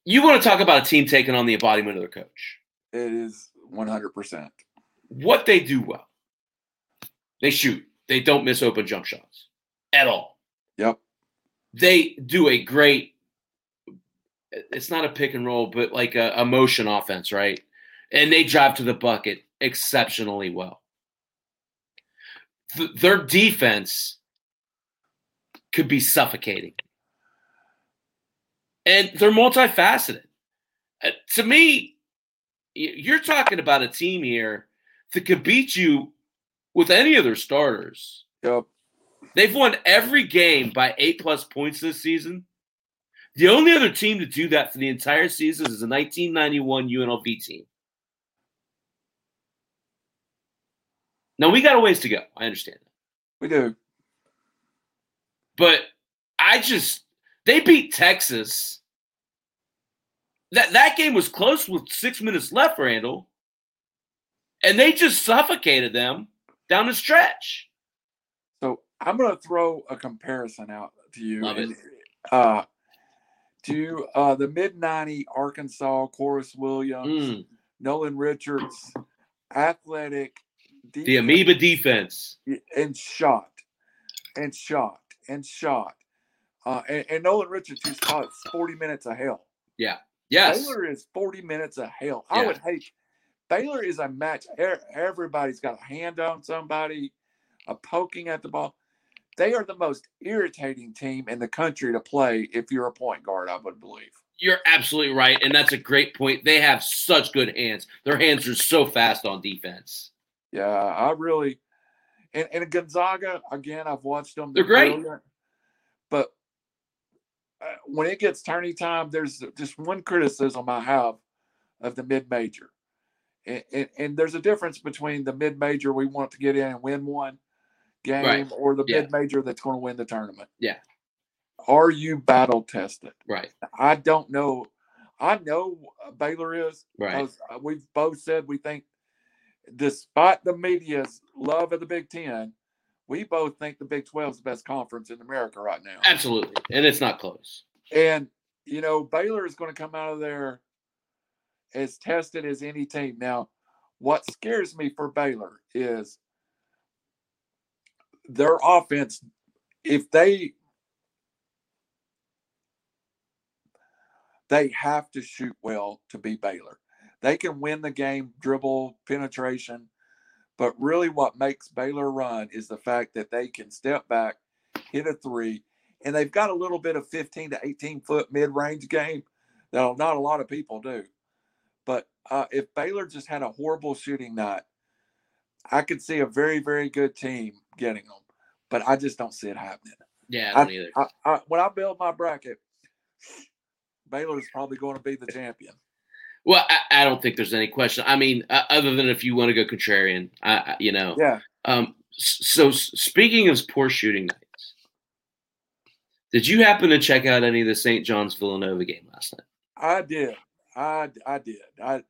you want to talk about a team taking on the embodiment of their coach? It is one hundred percent. What they do well, they shoot. They don't miss open jump shots at all. Yep. They do a great. It's not a pick and roll, but like a, a motion offense, right? And they drive to the bucket exceptionally well. Th- their defense could be suffocating. And they're multifaceted. Uh, to me, you're talking about a team here that could beat you with any of their starters. Yep. They've won every game by eight plus points this season. The only other team to do that for the entire season is the 1991 UNLV team. Now we got a ways to go. I understand that. We do. But I just they beat Texas. That that game was close with six minutes left, Randall. And they just suffocated them down the stretch. So I'm going to throw a comparison out to you. Love and, it. Uh, to uh, the mid 90 Arkansas, Corliss Williamson, mm. Nolan Richardson, athletic. Defense, the amoeba defense. And shot, and shot, and shot. Uh, and, and Nolan Richardson, who's caught 40 minutes of hell. Yeah. Yes. Baylor is 40 minutes of hell. I would hate Baylor is a match. Everybody's got a hand on somebody, a poking at the ball. They are the most irritating team in the country to play if you're a point guard, I would believe. You're absolutely right. And that's a great point. They have such good hands. Their hands are so fast on defense. Yeah, I really and, and Gonzaga, again, I've watched them. They're, They're great. Uh, when it gets turning time, there's just one criticism I have of the mid major and, and, and, there's a difference between the mid major we want to get in and win one game right. or the yeah. mid major that's going to win the tournament. Yeah. Are you battle tested? Right. I don't know. I know Baylor is. Right. Uh, we've both said we think, despite the media's love of the Big Ten, we both think the Big 12 is the best conference in America right now. Absolutely. And it's not close. And, you know, Baylor is going to come out of there as tested as any team. Now, what scares me for Baylor is their offense. If they they have to shoot well to be Baylor. They can win the game, dribble, penetration, but really what makes Baylor run is the fact that they can step back, hit a three, and they've got a little bit of 15 to 18 foot mid range game that not a lot of people do. But uh, if Baylor just had a horrible shooting night, I could see a very, very good team getting them, but I just don't see it happening. Yeah, I don't either. I, I, when I build my bracket, Baylor's probably going to be the champion. Well, I, I don't think there's any question. I mean, uh, other than if you want to go contrarian, I, you know. Yeah. Um. So speaking of poor shooting nights, did you happen to check out any of the St. John's Villanova game last night? I did. I I did. I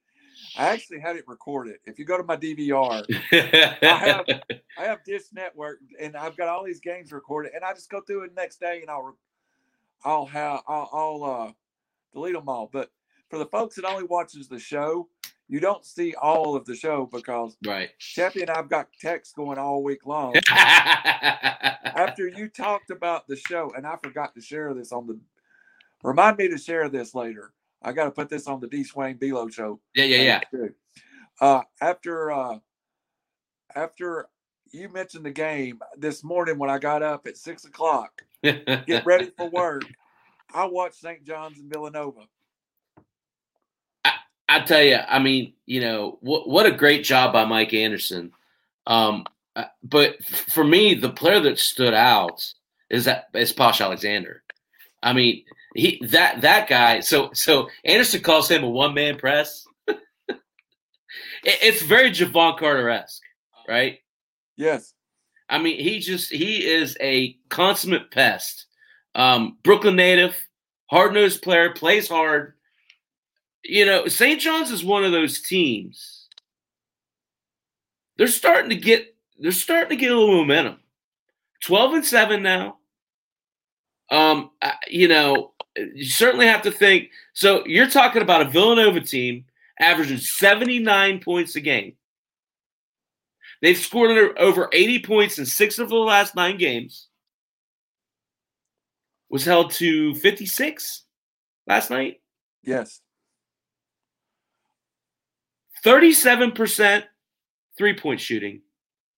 I actually had it recorded. If you go to my DVR, I have I have Dish Network, and I've got all these games recorded, and I just go through it next day, and I'll I'll have I'll, I'll uh, delete them all. But for the folks that only watches the show, you don't see all of the show because right. Chappy and I've got texts going all week long. After you talked about the show, and I forgot to share this on the remind me to share this later. I got to put this on the D. Swain Belo show. Yeah, yeah, yeah. Uh, after uh, after you mentioned the game this morning when I got up at six o'clock, get ready for work. I watched St. John's and Villanova. I, tell you, I mean, you know, what what a great job by Mike Anderson. Um, uh, but for me, the player that stood out is that is Posh Alexander. I mean, he that that guy. So so Anderson calls him a one man press. it, it's very Jevon Carter esque, right? Yes. I mean, he just he is a consummate pest. Um, Brooklyn native, hard nosed player, plays hard. You know, St. John's is one of those teams. They're starting to get they're starting to get a little momentum. Twelve and seven now. Um, you know, you certainly have to think. So you're talking about a Villanova team averaging 79 points a game. They've scored over 80 points in six of the last nine games. Was held to 56 last night. Yes. 37% three point shooting.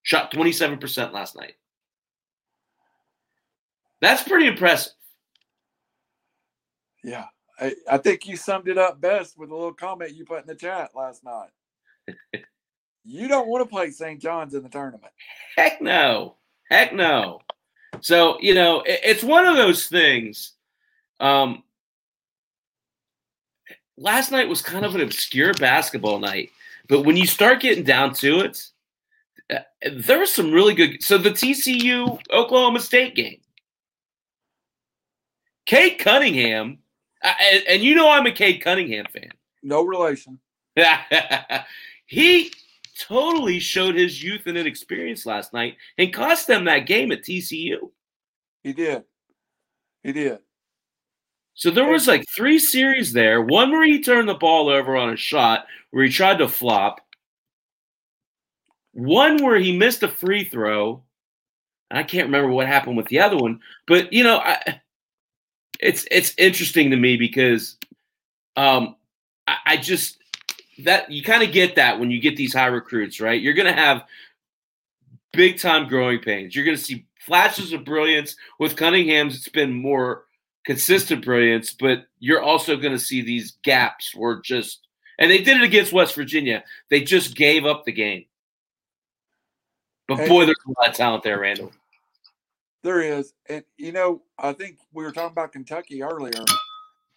Shot 27% last night. That's pretty impressive. Yeah. I, I think you summed it up best with a little comment you put in the chat last night. you don't want to play St. John's in the tournament. Heck no. Heck no. So, you know, it, it's one of those things. Um, last night was kind of an obscure basketball night, but when you start getting down to it, uh, there was some really good. So the TCU Oklahoma State game, Cade Cunningham and, and you know I'm a Cade Cunningham fan. No relation. he totally showed his youth and inexperience last night and cost them that game at TCU. He did. He did. So there was like three series there. One where he turned the ball over on a shot where he tried to flop. One where he missed a free throw. I can't remember what happened with the other one, but you know, I, it's it's interesting to me because um, I, I just that you kind of get that when you get these high recruits, right? You're going to have big time growing pains. You're going to see flashes of brilliance with Cunningham's. It's been more consistent brilliance, but you're also going to see these gaps where just and they did it against West Virginia. They just gave up the game. But boy, there's a lot of talent there, Randall. There is. And, you know, I think we were talking about Kentucky earlier.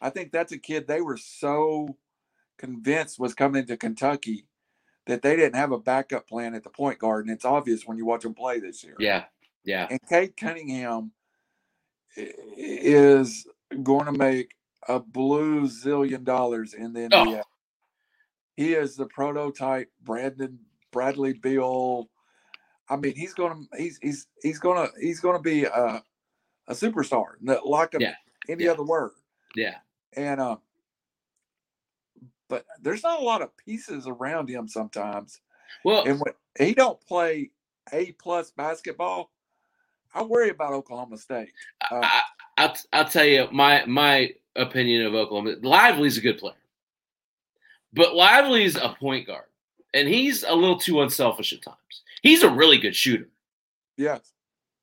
I think that's a kid they were so convinced was coming to Kentucky that they didn't have a backup plan at the point guard. And it's obvious when you watch them play this year. Yeah. Yeah. And Cade Cunningham is going to make a blue zillion dollars in the NBA. Oh. He is the prototype Brandon Bradley Beal I mean, he's gonna he's he's he's gonna he's gonna be a a superstar, like a, yeah. any yeah. other word. Yeah. And um, but there's not a lot of pieces around him sometimes. Well, and when he don't play a plus basketball, I worry about Oklahoma State. Uh, I, I'll, I'll tell you my my opinion of Oklahoma. Lively's a good player, but Lively's a point guard, and he's a little too unselfish at times. He's a really good shooter. Yes.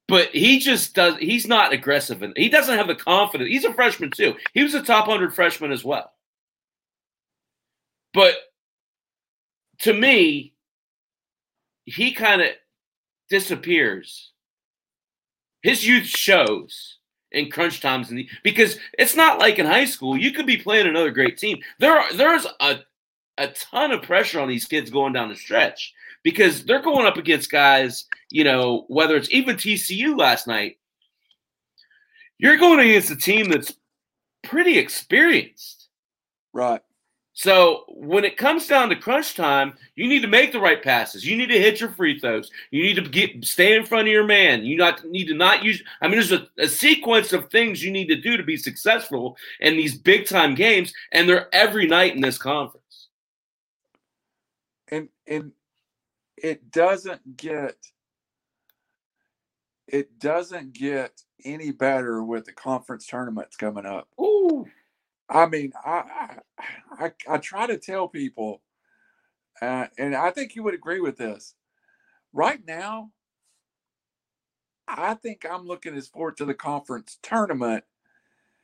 But he just does he's not aggressive and he doesn't have the confidence. He's a freshman too. He was a top 100 freshman as well. But to me, he kind of disappears. His youth shows in crunch times, the, because it's not like in high school. You could be playing another great team. There are there's a a ton of pressure on these kids going down the stretch because they're going up against guys. You know, whether it's even TCU last night, you're going against a team that's pretty experienced. Right. So when it comes down to crunch time, you need to make the right passes. You need to hit your free throws. You need to get stay in front of your man. You not need to not use. I mean, there's a, a sequence of things you need to do to be successful in these big time games, and they're every night in this conference. And and it doesn't get it doesn't get any better with the conference tournaments coming up. Ooh. I mean, I I, I try to tell people, uh, and I think you would agree with this. Right now, I think I'm looking as forward to the conference tournament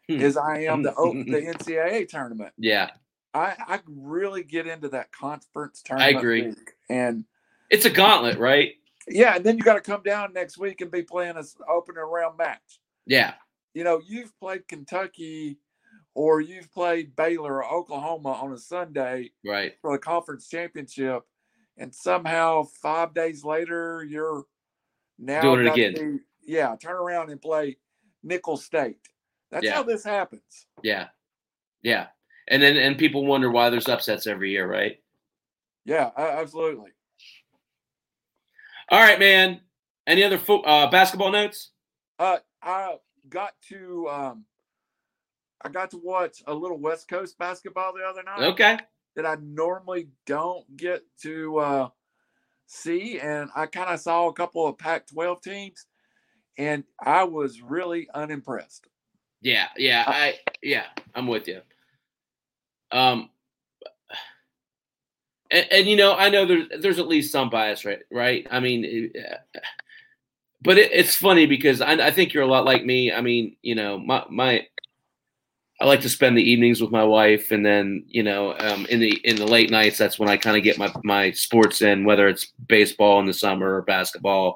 hmm. as I am the the NCAA tournament. Yeah, I I really get into that conference tournament. I agree, and it's a gauntlet, right? Yeah, and then you got to come down next week and be playing an opening round match. Yeah, you know, you've played Kentucky or you've played Baylor or Oklahoma on a Sunday right for the conference championship, and somehow five days later you're now doing it again. Yeah, turn around and play Nicholls State. That's yeah. how this happens. Yeah, yeah, and then and people wonder why there's upsets every year, right? Yeah, absolutely. All right, man. Any other fo- uh, basketball notes? Uh, I got to um, I got to watch a little West Coast basketball the other night. Okay. That I normally don't get to uh, see, and I kind of saw a couple of Pac-12 teams, and I was really unimpressed. Yeah, yeah, I yeah, I'm with you. Um, and, and you know, I know there's there's at least some bias, right? Right? I mean, but it, it's funny because I, I think you're a lot like me. I mean, you know, my my I like to spend the evenings with my wife, and then you know, um, in the in the late nights, that's when I kind of get my my sports in, whether it's baseball in the summer or basketball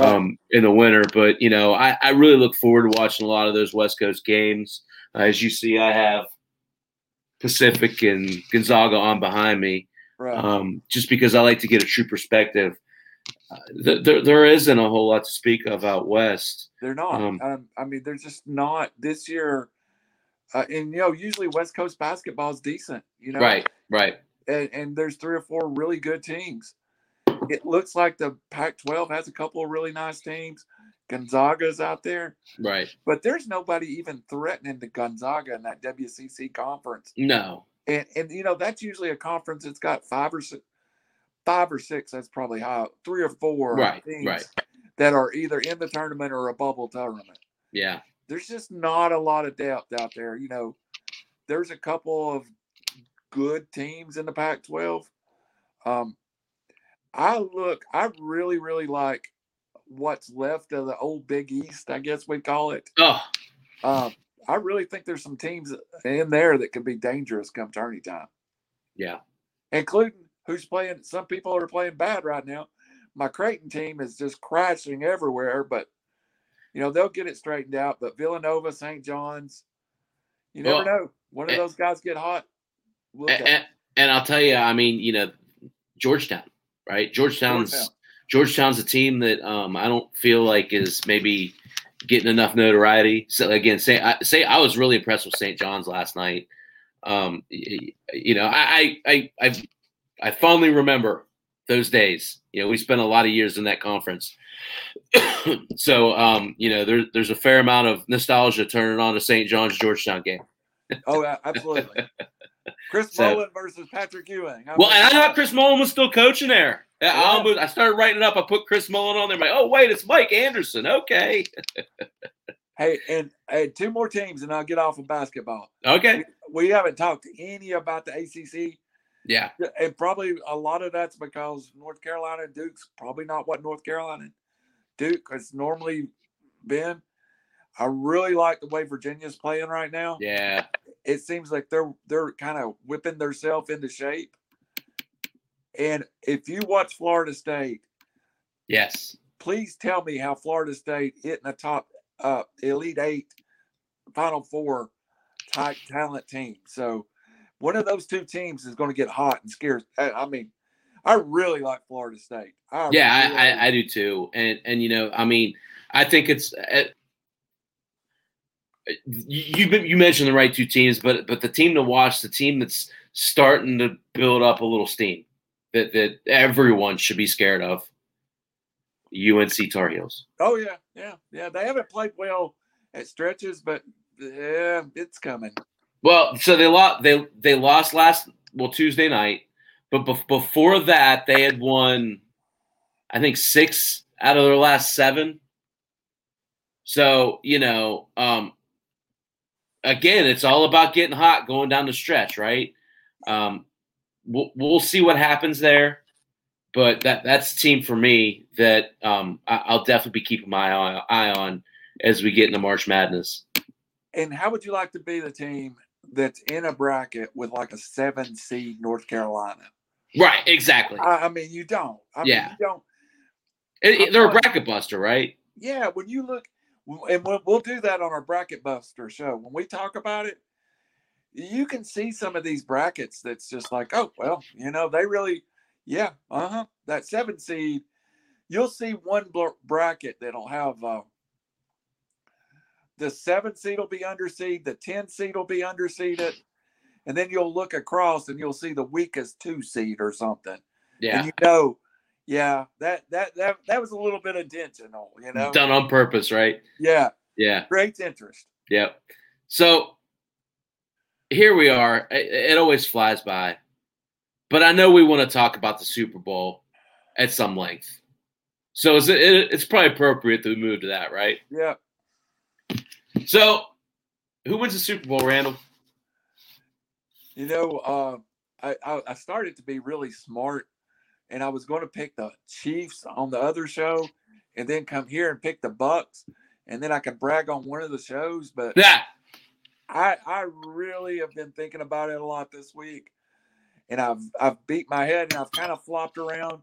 um, in the winter. But you know, I, I really look forward to watching a lot of those West Coast games. Uh, as you see, I have Pacific and Gonzaga on behind me, right. um, just because I like to get a true perspective. Uh, th- there, there isn't a whole lot to speak of out west. They're not. Um, um, I mean, they're just not this year uh, and you know, usually West Coast basketball is decent. You know, right, right. And, and there's three or four really good teams. It looks like the Pac-12 has a couple of really nice teams. Gonzaga's out there, right? But there's nobody even threatening the Gonzaga in that WCC conference. No, and and you know that's usually a conference that's got five or six, five or six. That's probably high. Three or four right, teams right. that are either in the tournament or a bubble tournament. Yeah, there's just not a lot of depth out there. You know, there's a couple of good teams in the Pac 12. Um, I look, I really, really like what's left of the old Big East, I guess we call it. Oh. Um, I really think there's some teams in there that could be dangerous come tourney time. Yeah. Including who's playing, some people are playing bad right now. My Creighton team is just crashing everywhere, but you know, they'll get it straightened out. But Villanova, St. John's, you never well, know. One of and, those guys get hot. We'll and, and, I'll tell you, I mean, you know, Georgetown, right? Georgetown's Georgetown. Georgetown's a team that um, I don't feel like is maybe getting enough notoriety. So again, say I say I was really impressed with St. John's last night. Um, you know, I I I I fondly remember those days. You know, we spent a lot of years in that conference. so, um, you know, there, there's a fair amount of nostalgia turning on a St. John's Georgetown game. oh, absolutely. Chris so, Mullin versus Patrick Ewing. How well, and I thought Chris Mullin was still coaching there. Yeah. I, almost, I started writing it up. I put Chris Mullin on there. I'm like, oh, wait, it's Mike Anderson. Okay. hey, and hey, two more teams, and I'll get off of basketball. Okay. We, we haven't talked any about the ACC. Yeah. And probably a lot of that's because North Carolina and Duke's probably not what North Carolina Duke has normally been. I really like the way Virginia's playing right now. Yeah. It seems like they're they're kind of whipping themselves into shape. And if you watch Florida State, Yes. Please tell me how Florida State hitting a top uh, Elite Eight, Final Four type talent team. So one of those two teams is going to get hot and scare. I, I mean, I really like Florida State. I yeah, really, I, I, I do too. And and you know, I mean, I think it's. Uh, you you mentioned the right two teams, but but the team to watch, the team that's starting to build up a little steam, that that everyone should be scared of. UNC Tar Heels. Oh yeah, yeah, yeah. They haven't played well at stretches, but yeah, it's coming. Well, so they lost. They they lost last well Tuesday night, but be- before that they had won, I think six out of their last seven. So you know, um, again, it's all about getting hot going down the stretch, right? Um, we'll, we'll see what happens there, but that that's a team for me that um, I, will definitely be keeping my eye, eye on as we get into March Madness. And how would you like to be the team that's in a bracket with like a seven seed North Carolina? Right, exactly. I, I mean, you don't. I yeah, mean, you don't. It, it, they're a bracket buster, right? Yeah, when you look, and we'll, we'll do that on our bracket buster show. When we talk about it, you can see some of these brackets that's just like, oh, well, you know, they really, yeah, uh huh. That seven seed, you'll see one bracket that'll have uh, the seven seed will be underseed, the 10 seed will be underseeded. And then you'll look across and you'll see the weakest two seed or something. Yeah. And you know, yeah, that that that that was a little bit intentional, you know. Done on purpose, right? Yeah. Yeah. Great interest. Yep. So here we are. It, it always flies by. But I know we want to talk about the Super Bowl at some length. So it, it, it's probably appropriate to move to that, right? Yeah. So, who wins the Super Bowl, Randall? You know, uh, I, I started to be really smart, and I was going to pick the Chiefs on the other show, and then come here and pick the Bucs, and then I could brag on one of the shows. But yeah, I I really have been thinking about it a lot this week, and I've I've beat my head and I've kind of flopped around.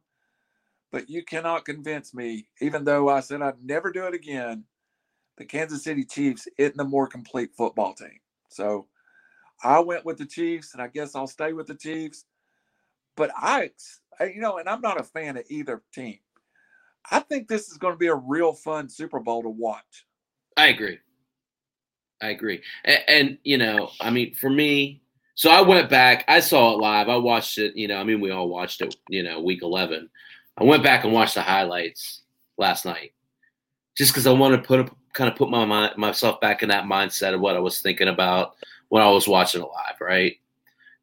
But you cannot convince me, even though I said I'd never do it again the Kansas City Chiefs isn't the more complete football team. So I went with the Chiefs, and I guess I'll stay with the Chiefs. But I, you know, and I'm not a fan of either team. I think this is going to be a real fun Super Bowl to watch. I agree. I agree. And, and, you know, I mean, for me, so I went back, I saw it live. I watched it, you know, I mean, we all watched it, you know, week 11. I went back and watched the highlights last night just because I want to put kind of put my mind, myself back in that mindset of what I was thinking about when I was watching it live. Right?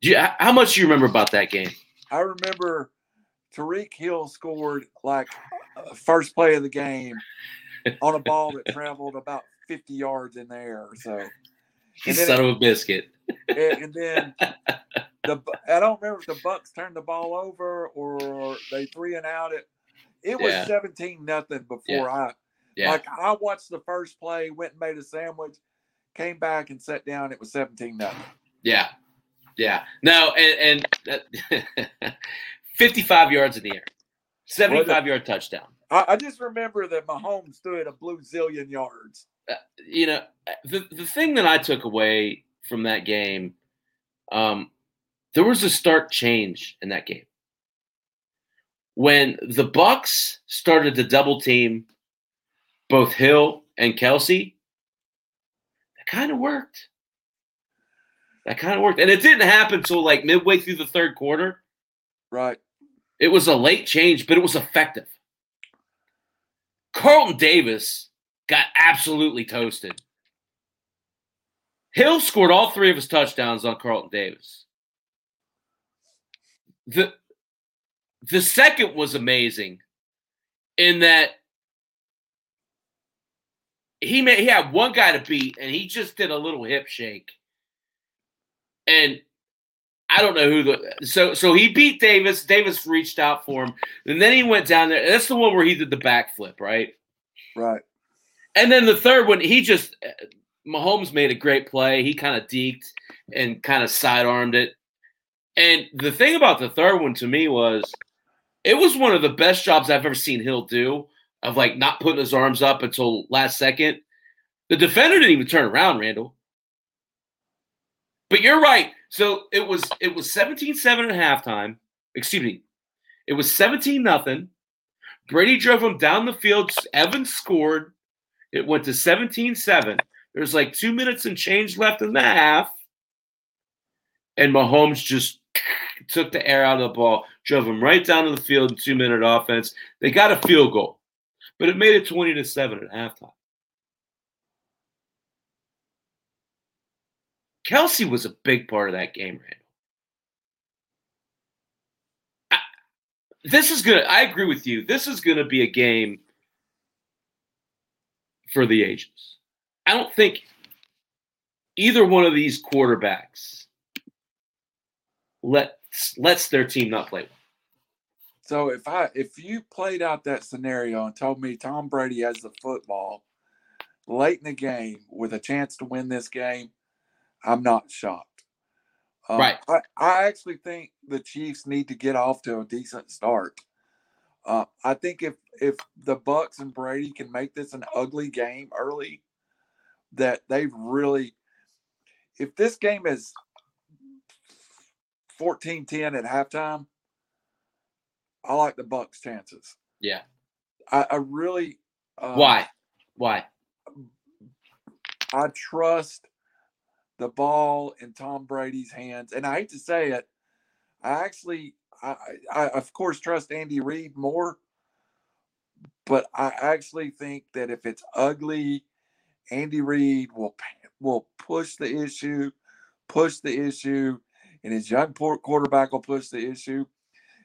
You, how much do you remember about that game? I remember Tyreek Hill scored like uh, first play of the game on a ball that traveled about 50 yards in the air. So, and son of a biscuit. and then the I don't remember if the Bucs turned the ball over or they three and out it. It was yeah. 17 nothing before yeah. I yeah. Like I watched the first play, went and made a sandwich, came back and sat down. It was 17 nothing. Yeah. Yeah. No, and, and 55 yards in the air, 75 well, yard touchdown. I, I, just remember that Mahomes stood a blue zillion yards. Uh, you know, the, the thing that I took away from that game, um, there was a stark change in that game. When the Bucs started to double team both Hill and Kelce, that kind of worked. That kind of worked. And it didn't happen until like midway through the third quarter. Right. It was a late change, but it was effective. Carlton Davis got absolutely toasted. Hill scored all three of his touchdowns on Carlton Davis. The the second was amazing in that he made he had one guy to beat, and he just did a little hip shake, and I don't know who the so so he beat Davis. Davis reached out for him, and then he went down there. That's the one where he did the backflip, right? Right. And then the third one, he just Mahomes made a great play. He kind of deked and kind of sidearmed it. And the thing about the third one to me was it was one of the best jobs I've ever seen Hill do of like not putting his arms up until last second. The defender didn't even turn around, Randall. But you're right. So it was it was 17-7 at halftime. Excuse me. It was 17 nothing. Brady drove him down the field. Evans scored. It went to 17-7. There's like two minutes and change left in the half. And Mahomes just took the air out of the ball, drove him right down to the field in two minute offense. They got a field goal, but it made it 20 to 7 at halftime. Kelce was a big part of that game, Randall. I, this is good. I agree with you. This is to be a game for the ages. I don't think either one of these quarterbacks let lets their team not play well. So if I if you played out that scenario and told me Tom Brady has the football late in the game with a chance to win this game, I'm not shocked. Um, right. I, I actually think the Chiefs need to get off to a decent start. Uh, I think if if the Bucs and Brady can make this an ugly game early, that they've really if this game is 14-10 at halftime, I like the Bucs' chances. Yeah. I, I really. Uh, Why? Why? I trust the ball in Tom Brady's hands, and I hate to say it, I actually, I, I of course trust Andy Reid more, but I actually think that if it's ugly, Andy Reid will will push the issue, push the issue, and his young quarterback will push the issue.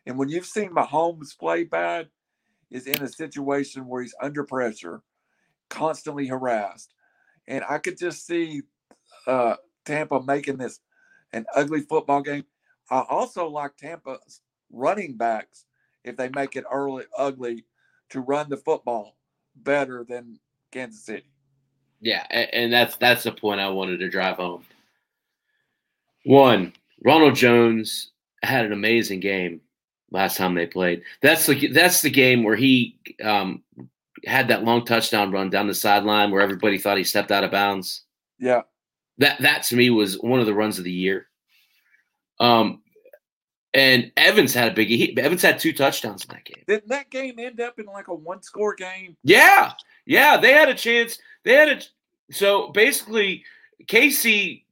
And when you've seen Mahomes play bad, is in a situation where he's under pressure, constantly harassed. And I could just see uh, Tampa making this an ugly football game. I also like Tampa's running backs if they make it early ugly to run the football better than Kansas City. Yeah, and that's that's the point I wanted to drive home. One, Ronald Jones had an amazing game last time they played. That's the that's the game where he um, had that long touchdown run down the sideline where everybody thought he stepped out of bounds. Yeah, that that to me was one of the runs of the year. Um, and Evans had a big. He, Evans had two touchdowns in that game. Didn't that game end up in like a one score game? Yeah, yeah, they had a chance. They had a so basically KC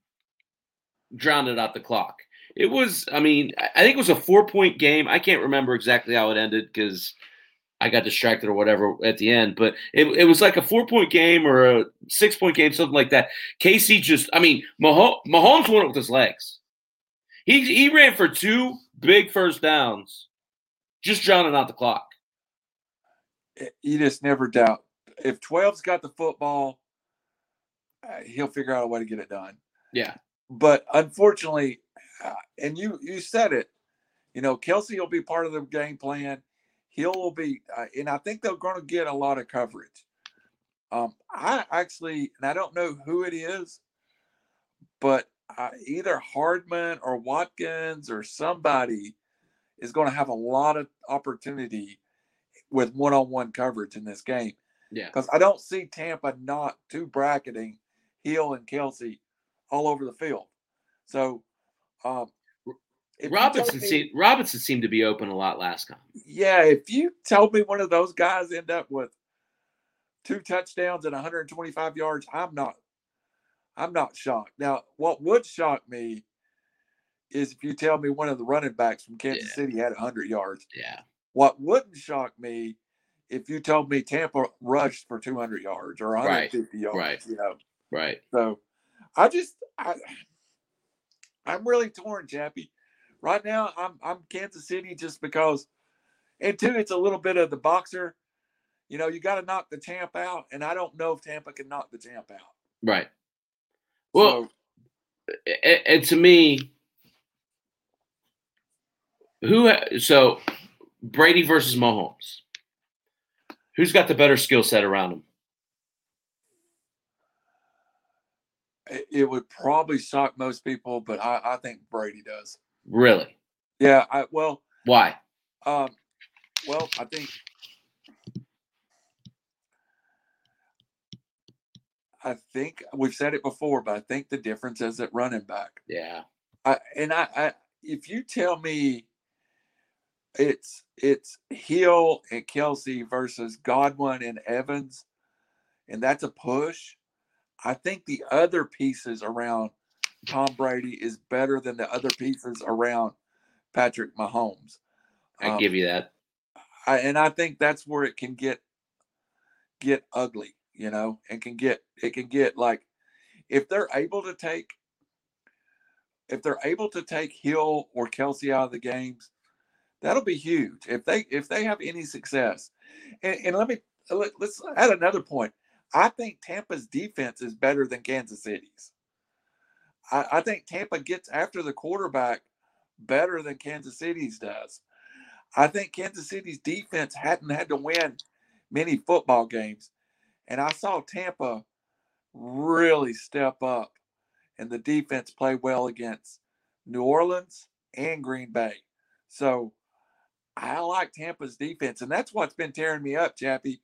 drowned it out the clock. It was, I mean, I think it was a four point game. I can't remember exactly how it ended because I got distracted or whatever at the end, but it, it was like a four point game or a six point game, something like that. KC just, I mean, Mahomes, Mahomes won it with his legs. He, he ran for two big first downs, just drowning out the clock. You just never doubt. If 12's got the football, uh, he'll figure out a way to get it done. Yeah. But unfortunately, and you you said it, you know, Kelce will be part of the game plan he'll be, uh, and I think they're going to get a lot of coverage. Um, I actually, and I don't know who it is, but uh, either Hardman or Watkins or somebody is going to have a lot of opportunity with one-on-one coverage in this game. Yeah, because I don't see Tampa not two bracketing Hill and Kelce all over the field. So um, Robinson me, seemed Robinson seemed to be open a lot last time. Yeah, if you tell me one of those guys end up with two touchdowns and 125 yards, I'm not I'm not shocked. Now, what would shock me is if you tell me one of the running backs from Kansas yeah. City had 100 yards. Yeah. What wouldn't shock me if you told me Tampa rushed for 200 yards or 150 right. yards, right. you know. Right. So, I just I I'm really torn, Chappy right now I'm I'm Kansas City just because, and two, it's a little bit of the boxer. You know, you got to knock the champ out, and I don't know if Tampa can knock the champ out. Right. Well, so, and, and to me, who so Brady versus Mahomes, who's got the better skill set around him? It would probably shock most people, but I, I think Brady does. Really? Yeah. I well. Why? Um, well, I think I think we've said it before, but I think the difference is at running back. Yeah. I, and I, I, if you tell me it's it's Hill and Kelce versus Godwin and Evans, and that's a push. I think the other pieces around Tom Brady is better than the other pieces around Patrick Mahomes. I Um, give you that. I, and I think that's where it can get get ugly, you know, and can get it can get like if they're able to take if they're able to take Hill or Kelce out of the games, that'll be huge. If they if they have any success, and, and let me let, let's add another point. I think Tampa's defense is better than Kansas City's. I, I think Tampa gets after the quarterback better than Kansas City's does. I think Kansas City's defense hadn't had to win many football games. And I saw Tampa really step up and the defense play well against New Orleans and Green Bay. So I like Tampa's defense. And that's what's been tearing me up, Chappy.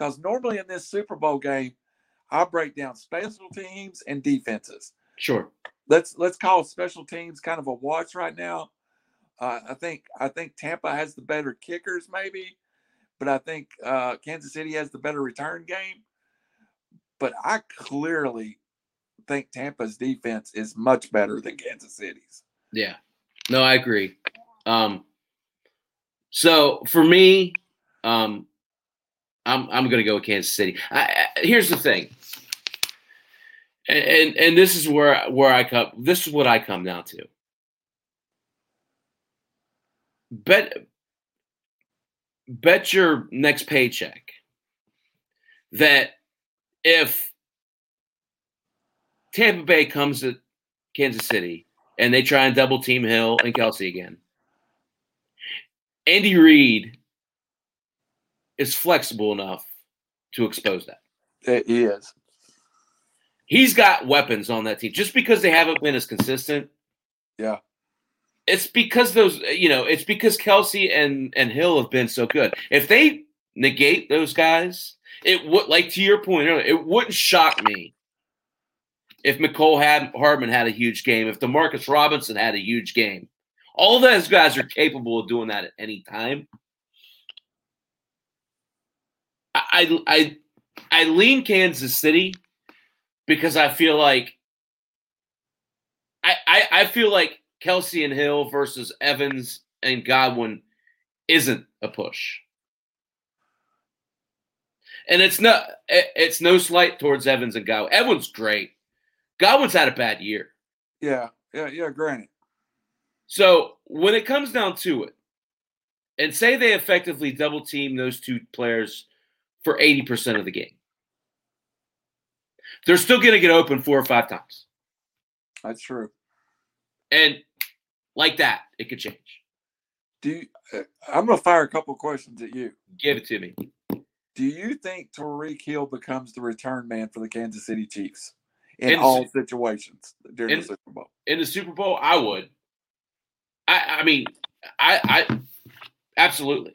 Because normally in this Super Bowl game, I break down special teams and defenses Sure. let's let's call special teams kind of a watch right now. Uh, I think I think Tampa has the better kickers, maybe, but I think uh, Kansas City has the better return game. But I clearly think Tampa's defense is much better than Kansas City's. Yeah. No, I agree. Um, so for me, um, I'm I'm going to go with Kansas City. I, I, here's the thing, and, and and this is where where I come. This is what I come down to. Bet bet your next paycheck that if Tampa Bay comes to Kansas City and they try and double team Hill and Kelce again. Andy Reid is flexible enough to expose that. It is. He's got weapons on that team. Just because they haven't been as consistent, Yeah. it's because those you know, it's because Kelce and and Hill have been so good. If they negate those guys, it would like to your point earlier, it wouldn't shock me if Mecole had Hardman had a huge game, if Demarcus Robinson had a huge game. All those guys are capable of doing that at any time. I I I, lean Kansas City because I feel like I, I I feel like Kelce and Hill versus Evans and Godwin isn't a push. And it's not it's no slight towards Evans and Godwin. Evans great. Godwin's had a bad year. Yeah. Yeah. Yeah. Granted. So when it comes down to it, and say they effectively double team those two players for 80% of the game, they're still going to get open four or five times. That's true. And like that, it could change. Do you, uh, I'm going to fire a couple questions at you. Give it to me. Do you think Tyreek Hill becomes the return man for the Kansas City Chiefs in In- all situations during in- the Super Bowl? In the Super Bowl, I would. I, I mean, I, I absolutely.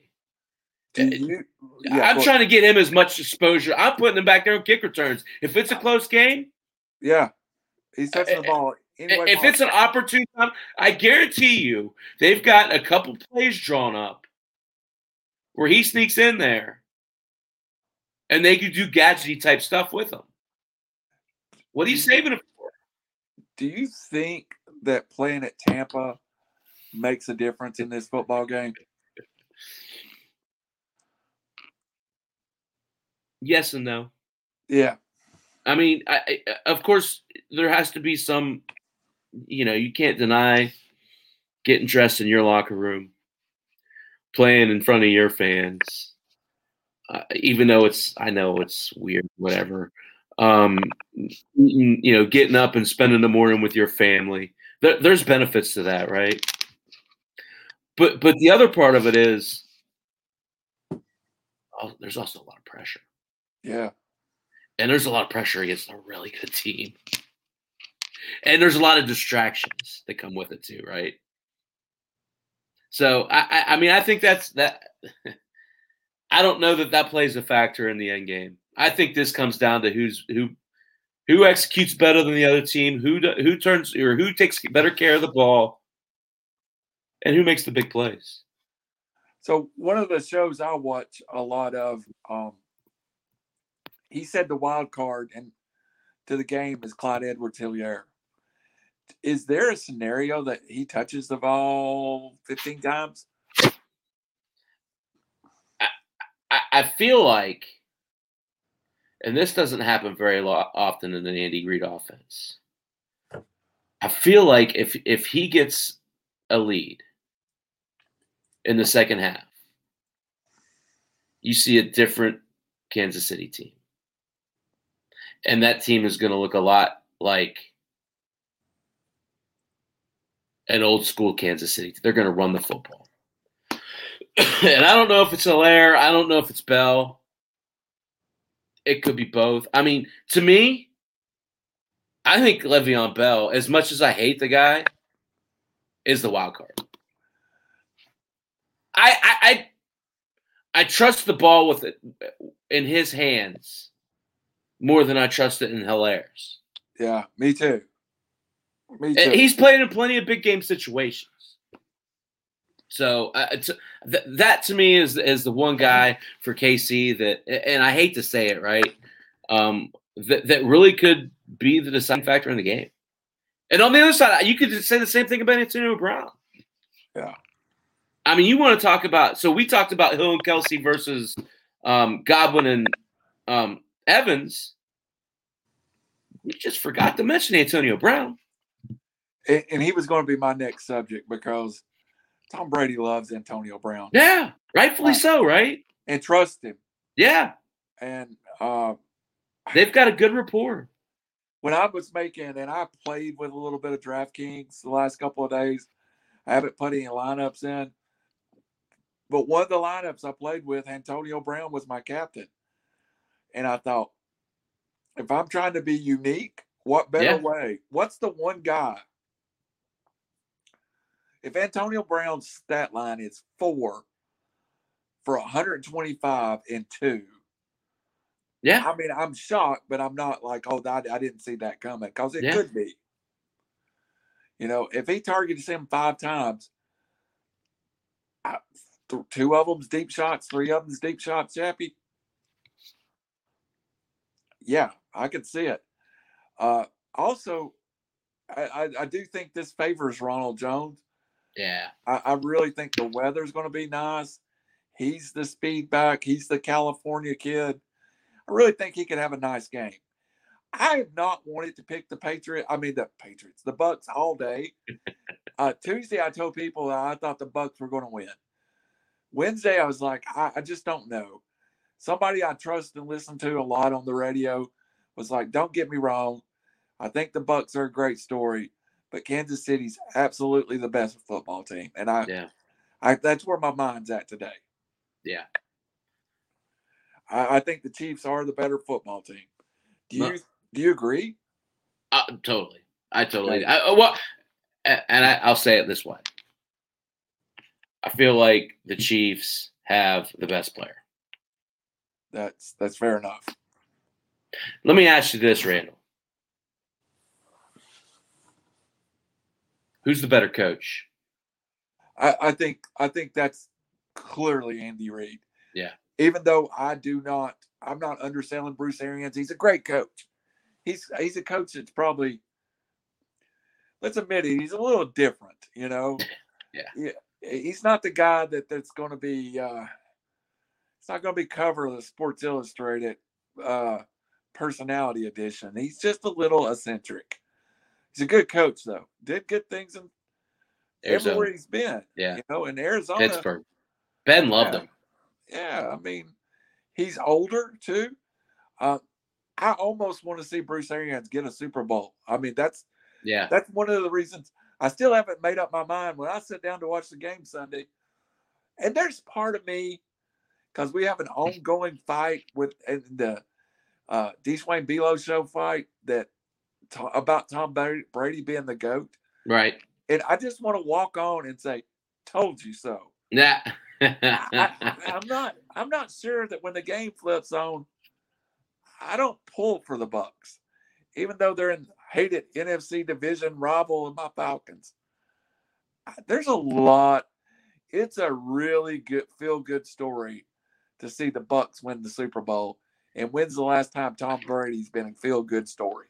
Do you, yeah, I'm trying to get him as much exposure. I'm putting him back there on kick returns. If it's a close game, yeah, he's touching the Uh, ball. Anyway, if it's an opportune time, I guarantee you they've got a couple plays drawn up where he sneaks in there and they could do gadgety type stuff with him. What are you saving him for? do you think that playing at Tampa makes a difference in this football game? Yes and no. Yeah, I mean, I, I, of course, there has to be some, you know, you can't deny getting dressed in your locker room, playing in front of your fans, uh, even though it's, I know it's weird, whatever. Um, you know, getting up and spending the morning with your family. There, there's benefits to that, right? But but the other part of it is, oh, there's also a lot of pressure yeah, and there's a lot of pressure against a really good team. And there's a lot of distractions that come with it too, right? So I, I, I mean, I think that's that. I don't know that that plays a factor in the end game. I think this comes down to who's who who executes better than the other team, who who turns or who takes better care of the ball, and who makes the big plays. So one of the shows I watch a lot of, um, he said the wild card and to the game is Clyde Edwards Helaire. Is there a scenario that he touches the ball 15 times? I, I feel like, and this doesn't happen very often in an Andy Reid offense. I feel like if if he gets a lead in the second half, you see a different Kansas City team. And that team is going to look a lot like an old school Kansas City. They're going to run the football. and I don't know if it's Helaire. I don't know if it's Bell. It could be both. I mean, to me, I think Le'Veon Bell, as much as I hate the guy, is the wild card. I I I, I trust the ball with it in his hands more than I trust it in Helaire's. Yeah, me too. Me too. He's played in plenty of big game situations. So uh, th- that to me is is the one guy for KC that, and I hate to say it, right, um, that that really could be the deciding factor in the game. And on the other side, you could say the same thing about Antonio Brown. Yeah. I mean, you want to talk about? So we talked about Hill and Kelce versus um, Godwin and um, Evans. We just forgot to mention Antonio Brown. And, and he was going to be my next subject because Tom Brady loves Antonio Brown. Yeah, rightfully so, right? And trust him. Yeah, And uh, they've got a good rapport. when I was making, and I played with a little bit of DraftKings the last couple of days. I haven't put any lineups in, but one of the lineups I played with, Antonio Brown was my captain, and I thought, if I'm trying to be unique, what better Yeah. way? What's the one guy? If Antonio Brown's stat line is four for 125 and two, Yeah, I mean, I'm shocked, but I'm not like, oh, I, I didn't see that coming because it Yeah. could be. You know, if he targets him five times, I, th- two of them's deep shots, three of them's deep shots, Chappy. Yeah, I could see it. Uh, also, I, I, I do think this favors Ronald Jones. yeah, I, I really think the weather's going to be nice. He's the speed back. He's the California kid. I really think he could have a nice game. I have not wanted to pick the Patriot. I mean the Patriots, the Bucs all day. uh, Tuesday, I told people that I thought the Bucs were going to win. Wednesday, I was like, I, I just don't know. Somebody I trust and listen to a lot on the radio was like, "Don't get me wrong, I think the Bucs are a great story, but Kansas City's absolutely the best football team." And I, yeah, I that's where my mind's at today. yeah. I, I think the Chiefs are the better football team. Do No. you do you agree? Uh, totally. I totally. I, uh, well, and I, I'll say it this way. I feel like the Chiefs have the best player. That's that's fair enough. Let me ask you this, Randall. Who's the better coach? I, I think I think that's clearly Andy Reid. Yeah. Even though I do not, I'm not underselling Bruce Arians. He's a great coach. He's he's a coach that's probably, let's admit it, he's a little different. You know. Yeah. Yeah. He's not the guy that that's going to be. uh It's not going to be cover of the Sports Illustrated uh personality edition. He's just a little eccentric. He's a good coach though. Did good things in Arizona. everywhere he's been. Yeah. You know, in Arizona. Pittsburgh. Ben loved Yeah. him. Yeah, I mean, he's older too. Uh, I almost want to see Bruce Arians get a Super Bowl. I mean, that's Yeah. that's one of the reasons I still haven't made up my mind when I sit down to watch the game Sunday. And there's part of me because we have an ongoing fight with the uh, Dwayne Belo show fight that ta- about Tom Brady, Brady being the goat, Right. and I just want to walk on and say, "Told you so." Yeah. I, am not. I'm not sure that when the game flips on, I don't pull for the Bucs, even though they're in hated NFC division rival of my Falcons. There's a lot. It's a really good feel good story to see the Bucs win the Super Bowl. And when's the last time Tom Brady's been a feel good story?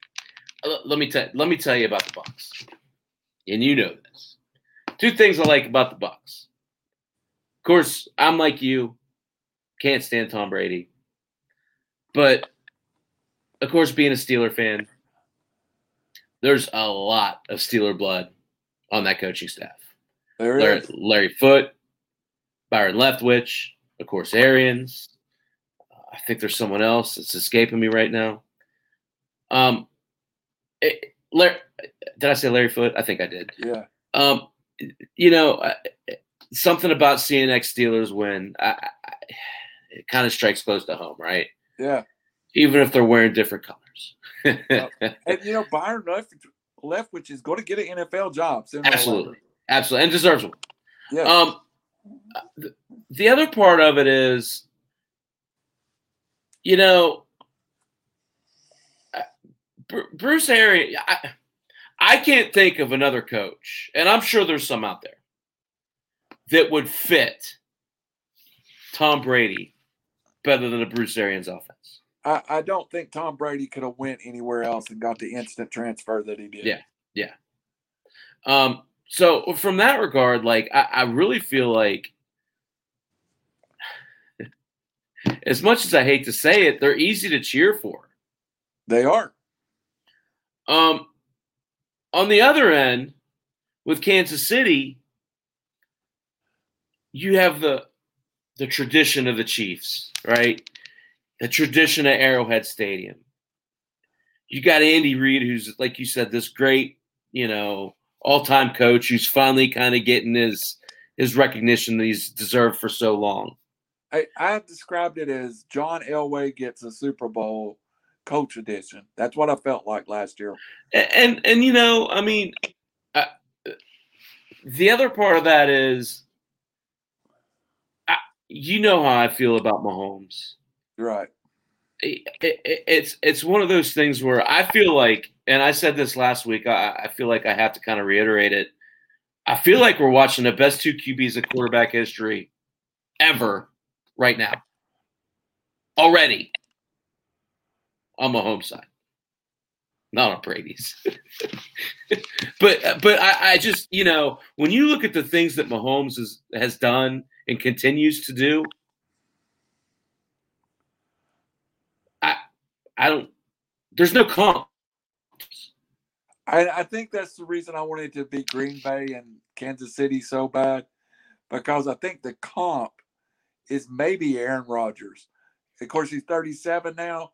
Uh, let me tell let me tell you about the Bucs. And you know this. Two things I like about the Bucs. Of course, I'm like you, can't stand Tom Brady. But of course, being a Steeler fan, there's a lot of Steeler blood on that coaching staff. There Larry, Larry Foote, Byron Leftwich, of course, Arians. I think there's someone else that's escaping me right now. Um, it, Larry, did I say Larry Foote? I think I did. Yeah. Um, you know, something about seeing ex Steelers win, I, I, it kind of strikes close to home, right? Yeah. Even if they're wearing different colors. and you know, Byron Leftwich is going to get an NFL job. Absolutely, absolutely, and deserves one. Yeah. Um, the, the other part of it is, you know, Bruce Arians. I, I can't think of another coach, and I'm sure there's some out there that would fit Tom Brady better than a Bruce Arians offense. I, I don't think Tom Brady could have went anywhere else and got the instant transfer that he did. Yeah, yeah. Um, so from that regard, like I, I really feel like as much as I hate to say it, they're easy to cheer for. They are. Um, on the other end, with Kansas City, you have the the tradition of the Chiefs, right? The tradition of Arrowhead Stadium. You got Andy Reid, who's like you said, this great, you know, all-time coach who's finally kind of getting his his recognition that he's deserved for so long. I, I described it as John Elway gets a Super Bowl coach edition. That's what I felt like last year. And and, and you know, I mean, uh, the other part of that is you know how I feel about Mahomes. Right. It, it, it's it's one of those things where I feel like, and I said this last week. I, I feel like I have to kind of reiterate it. I feel like we're watching the best two QBs in quarterback history ever right now. Already on Mahomes' side, not on Brady's. but but I, I just you know when you look at the things that Mahomes has has done and continues to do, I I don't. There's no comp. I, I think that's the reason I wanted to be Green Bay and Kansas City so bad, because I think the comp is maybe Aaron Rodgers. Of course, he's 37 now,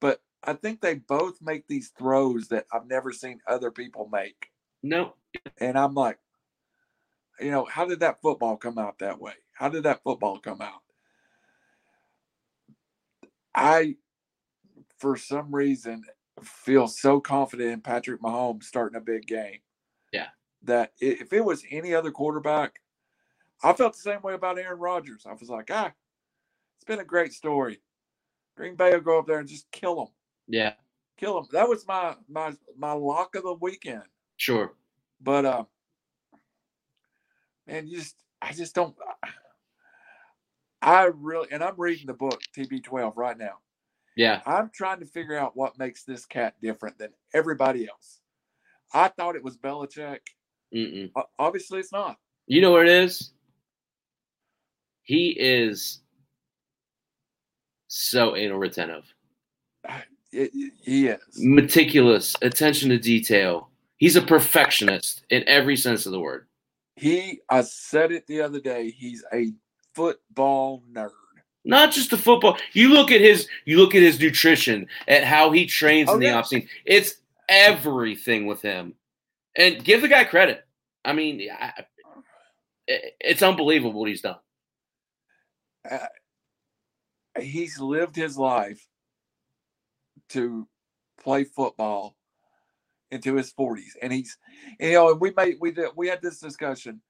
but I think they both make these throws that I've never seen other people make. No. And I'm like, you know, how did that football come out that way? How did that football come out? I, for some reason, feel so confident in Patrick Mahomes starting a big game. Yeah. That if it was any other quarterback, I felt the same way about Aaron Rodgers. I was like, ah, it's been a great story. Green Bay will go up there and just kill them. Yeah. Kill them. That was my my my lock of the weekend. Sure. But uh man, you just I just don't I really and I'm reading the book TB12 right now. Yeah. I'm trying to figure out what makes this cat different than everybody else. I thought it was Belichick. Mm-mm. Obviously, it's not. You know what it is? He is so anal retentive. It, he is meticulous, attention to detail. He's a perfectionist in every sense of the word. He, I said it the other day. He's a football nerd. Not just the football. You look at his. You look at his nutrition, at how he trains oh, in the yeah. off season. It's everything with him, and give the guy credit. I mean, I, it's unbelievable what he's done. Uh, he's lived his life to play football into his 40s and he's you know and we made we did we had this discussion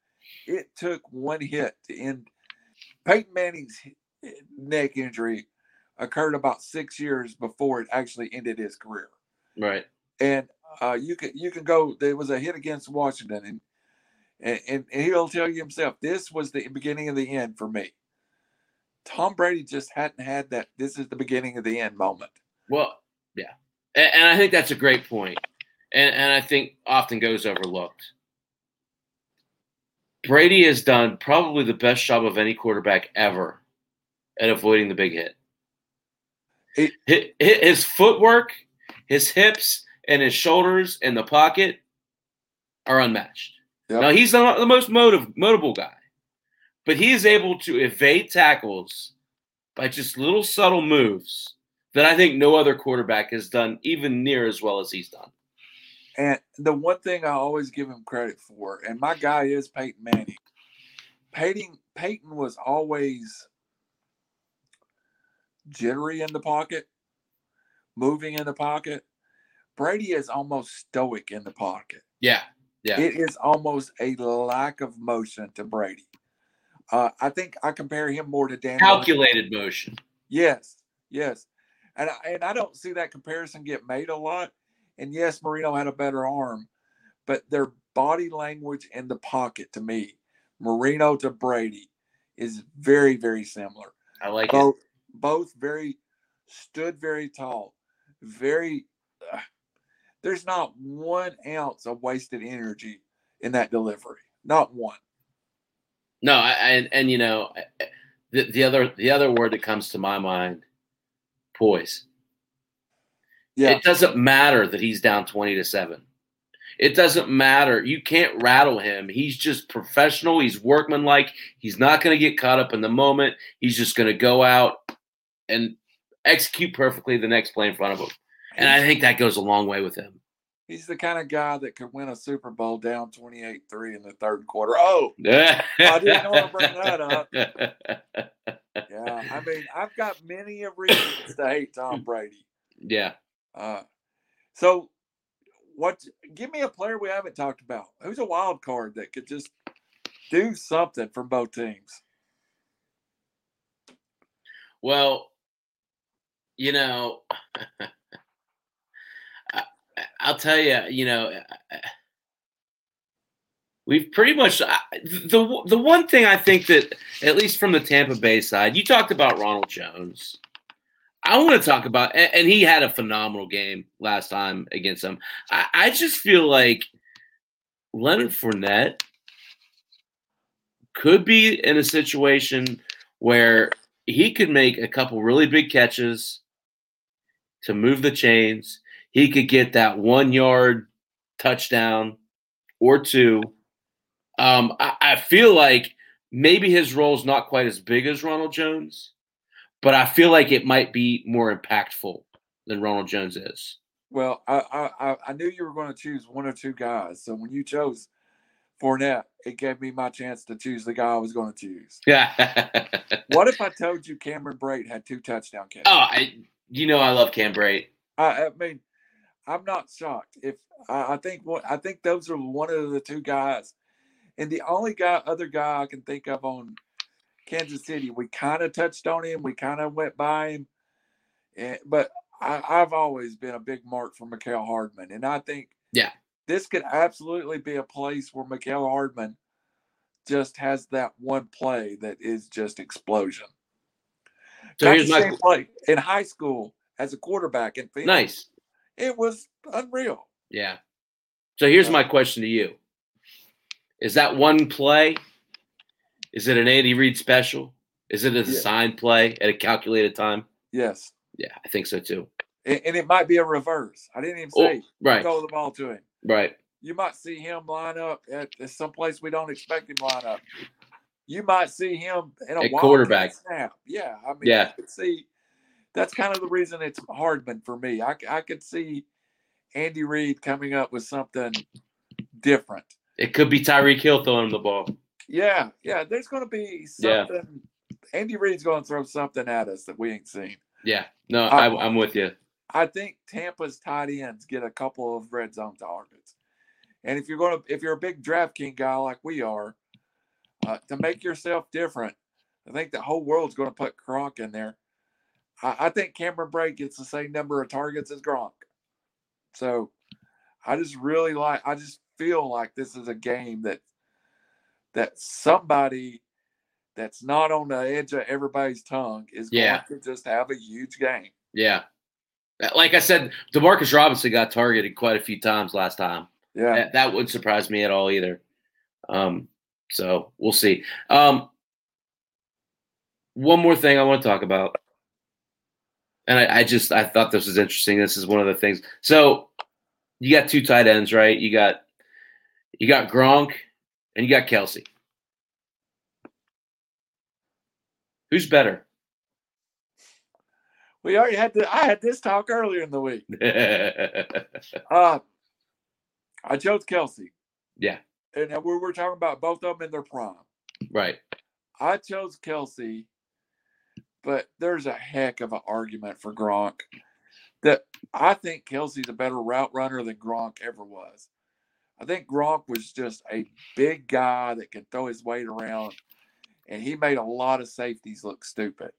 it took one hit to end Peyton Manning's neck injury occurred about six years before it actually ended his career. Right. And uh, you can you can go. There was a hit against Washington, and, and and he'll tell you himself this was the beginning of the end for me. Tom Brady just hadn't had that. This is the beginning of the end moment. Well, yeah, and, and I think that's a great point, and and I think often goes overlooked. Brady has done probably the best job of any quarterback ever at avoiding the big hit. It, his footwork, his hips, and his shoulders in the pocket are unmatched. Yep. Now he's not the most motive, motivable guy, but he is able to evade tackles by just little subtle moves that I think no other quarterback has done even near as well as he's done. And the one thing I always give him credit for, and my guy is Peyton Manning. Peyton Peyton was always jittery in the pocket, moving in the pocket. Brady is almost stoic in the pocket. Yeah. Yeah. It is almost a lack of motion to Brady. Uh, I think I compare him more to Dan. Calculated motion. Yes. Yes. And I, and I don't see that comparison get made a lot. And yes, Marino had a better arm, but their body language in the pocket to me, Marino to Brady, is very, very similar. I like both, it. Both very stood very tall, very. Uh, there's not one ounce of wasted energy in that delivery. Not one. No, I, and and you know, the, the other the other word that comes to my mind, poise. Yeah. It doesn't matter that he's down 20 to 7. It doesn't matter. You can't rattle him. He's just professional. He's workmanlike. He's not going to get caught up in the moment. He's just going to go out and execute perfectly the next play in front of him. And I think that goes a long way with him. He's the kind of guy that could win a Super Bowl down 28 3 in the third quarter. Oh, I didn't want to bring that up. Yeah, I mean, I've got many of reasons to hate Tom Brady. Yeah. Uh, so, what? Give me a player we haven't talked about. Who's a wild card that could just do something for both teams? Well, you know, I, will tell you, you know, we've pretty much the the one thing I think that at least from the Tampa Bay side, you talked about Ronald Jones. I want to talk about, and he had a phenomenal game last time against them. I, I just feel like Leonard Fournette could be in a situation where he could make a couple really big catches to move the chains. He could get that one yard touchdown or two. Um, I, I feel like maybe his role is not quite as big as Ronald Jones but I feel like it might be more impactful than Ronald Jones is. Well, I I, I knew you were going to choose one or two guys. So when you chose Fournette, it gave me my chance to choose the guy I was going to choose. Yeah. what if I told you Cameron Brate had two touchdown catches? Oh, I, you know I love Cam Brate. I, I mean, I'm not shocked. If I, I think what I think those are one of the two guys, and the only guy, other guy I can think of on Kansas City. We kind of touched on him. We kind of went by him. And, but I, have always been a big mark for Mecole Hardman. And I think yeah, this could absolutely be a place where Mecole Hardman just has that one play that is just explosion. So here's my play in high school as a quarterback in Phoenix. Nice. It was unreal. Yeah. So here's my question to you. Is that one play is it an Andy Reid special? Is it a design yeah. play at a calculated time? Yes. Yeah, I think so too. And, and it might be a reverse. I didn't even oh, say oh, right. throw the ball to him. Right. You might see him line up at some place we don't expect him line up. You might see him in a, a quarterback snap. Yeah, I mean, yeah. I could see. That's kind of the reason it's Hardman for me. I, I could see Andy Reid coming up with something different. It could be Tyreek Hill throwing him the ball. Yeah, yeah. There's going to be something. Yeah. Andy Reid's going to throw something at us that we ain't seen. Yeah, no, I, I, I'm with you. I think Tampa's tight ends get a couple of red zone targets, and if you're going to, if you're a big DraftKings guy like we are, uh, to make yourself different, I think the whole world's going to put Gronk in there. I, I think Cameron Brate gets the same number of targets as Gronk. So I just really like. I just feel like this is a game that that somebody that's not on the edge of everybody's tongue is Yeah. going to just have a huge game. Yeah. Like I said, Demarcus Robinson got targeted quite a few times last time. Yeah. That, that wouldn't surprise me at all either. Um, so we'll see. Um, one more thing I want to talk about, and I, I just I thought this was interesting. This is one of the things. So you got two tight ends, right? You got you got Gronk and you got Kelce. Who's better? We already had the, I had this talk earlier in the week. Uh, I chose Kelce. Yeah. And we were talking about both of them in their prime. right. I chose Kelce, but there's a heck of an argument for Gronk that I think Kelce's a better route runner than Gronk ever was. I think Gronk was just a big guy that could throw his weight around, and he made a lot of safeties look stupid.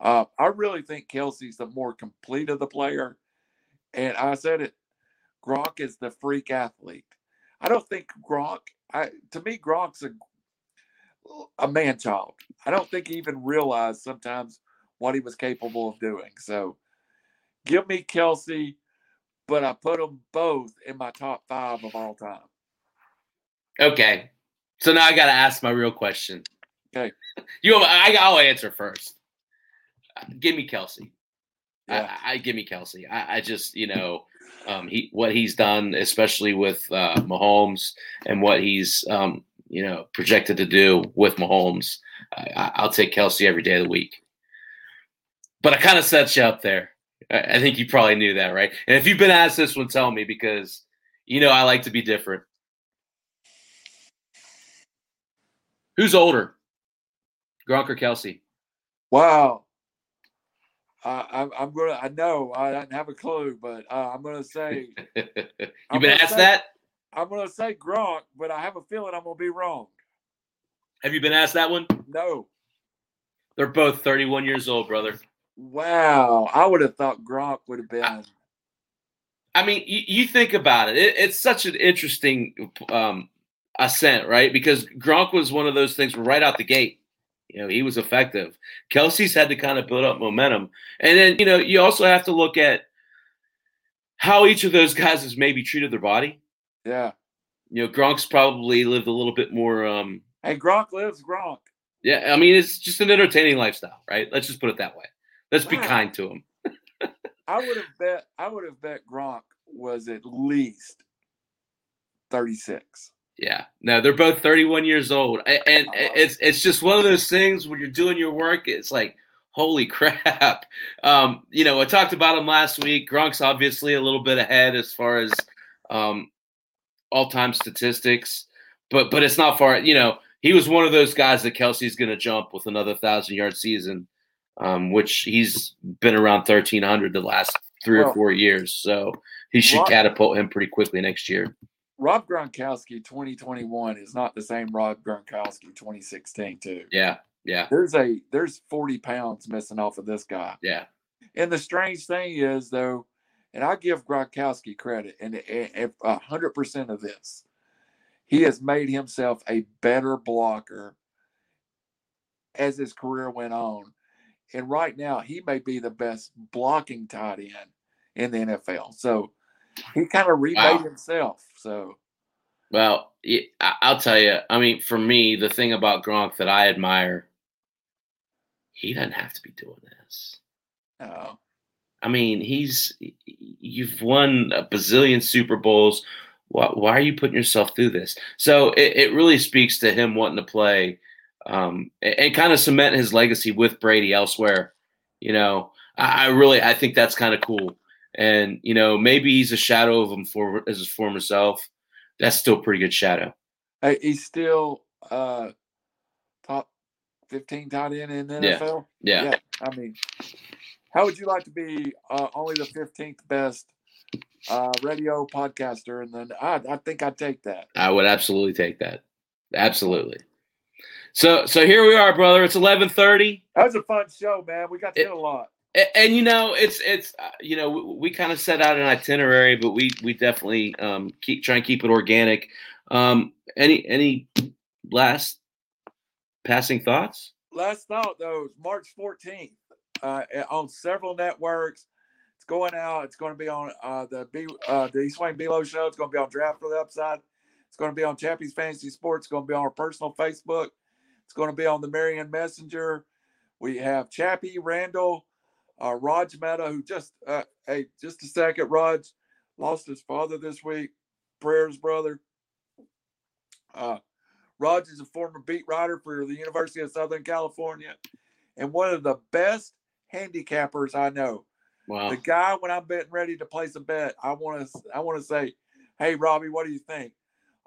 Uh, I really think Kelce's the more complete of the player. And I said it, Gronk is the freak athlete. I don't think Gronk, I to me, Gronk's a a man child. I don't think he even realized sometimes what he was capable of doing. So give me Kelce, but I put them both in my top five of all time. Okay. So now I got to ask my real question. Okay. You, I, I'll answer first. Give me Kelce. Yeah. I, I give me Kelce. I, I just, you know, um, he what he's done, especially with uh, Mahomes and what he's, um, you know, projected to do with Mahomes. I, I'll take Kelce every day of the week. But I kind of set you up there. I, I think you probably knew that, right? And if you've been asked this one, tell me because you know I like to be different. Who's older, Gronk or Kelce? Wow. Uh, I'm, I'm gonna. I know I don't have a clue, but uh, I'm gonna say You've I'm been asked say- that? I'm gonna say Gronk, but I have a feeling I'm gonna be wrong. Have you been asked that one? No. They're both 31 years old, brother. Wow. I would have thought Gronk would have been. I mean, you, you think about it. it. It's such an interesting um, ascent, right? Because Gronk was one of those things right out the gate. You know, he was effective. Kelce's had to kind of build up momentum. And then, you know, you also have to look at how each of those guys has maybe treated their body. Yeah. You know, Gronk's probably lived a little bit more um, Hey, Gronk lives Gronk. Yeah, I mean, it's just an entertaining lifestyle, right? Let's just put it that way. Let's be kind to him. I would have bet. I would have bet Gronk was at least thirty-six. Yeah, no, they're both 31 years old, and it's it's just one of those things when you're doing your work. It's like, holy crap! Um, you know, I talked about him last week. Gronk's obviously a little bit ahead as far as um, all-time statistics, but but it's not far. You know, he was one of those guys that Kelce's going to jump with another thousand-yard season, um, which he's been around 1300 the last three Well, or four years. So he should Rob- catapult him pretty quickly next year. Rob Gronkowski 2021 is not the same Rob Gronkowski 2016 too. Yeah, yeah, There's a there's 40 pounds missing off of this guy. yeah. And the strange thing is though, and I give Gronkowski credit, and a hundred percent of this, he has made himself a better blocker as his career went on. And right now, he may be the best blocking tight end in the NFL. So he kind of remade Wow. himself. So Well, I'll tell you. I mean, for me, the thing about Gronk that I admire, he doesn't have to be doing this. uh, I mean, he's you've won a bazillion Super Bowls. Why, why are you putting yourself through this? So it, it really speaks to him wanting to play um, and, and kind of cement his legacy with Brady elsewhere. You know, I, I really I think that's kind of cool. And you know, maybe he's a shadow of him for as his former self. That's still a pretty good shadow. hey, he's still uh, top 15 tight end in the Yeah. NFL. Yeah. I mean, how would you like to be uh, only the 15th best uh, radio podcaster? And then I, I think I'd take that. I would absolutely take that. Absolutely. So so here we are, brother. It's eleven thirty. That was a fun show, man. We got to hit a lot. And, and, you know, it's it's uh, you know we, we kind of set out an itinerary, but we we definitely um, keep try and keep it organic. Um, any any last passing thoughts? Last thought though, is March fourteenth uh, on several networks. It's going out. It's going to be on uh, the B uh, the East Wayne Below show. It's going to be on Draft for the Upside. It's going to be on Chappy's Fantasy Sports. It's going to be on our personal Facebook. It's going to be on the Marion Messenger. We have Chappy, Randall, uh, Raj Mehta, who just, uh, hey, just a second, Raj lost his father this week. Prayers, brother. Uh, Raj is a former beat writer for the University of Southern California and one of the best handicappers I know. Wow. The guy, when I'm betting ready to place a bet, I want to I want to say, "Hey, Robbie, what do you think?"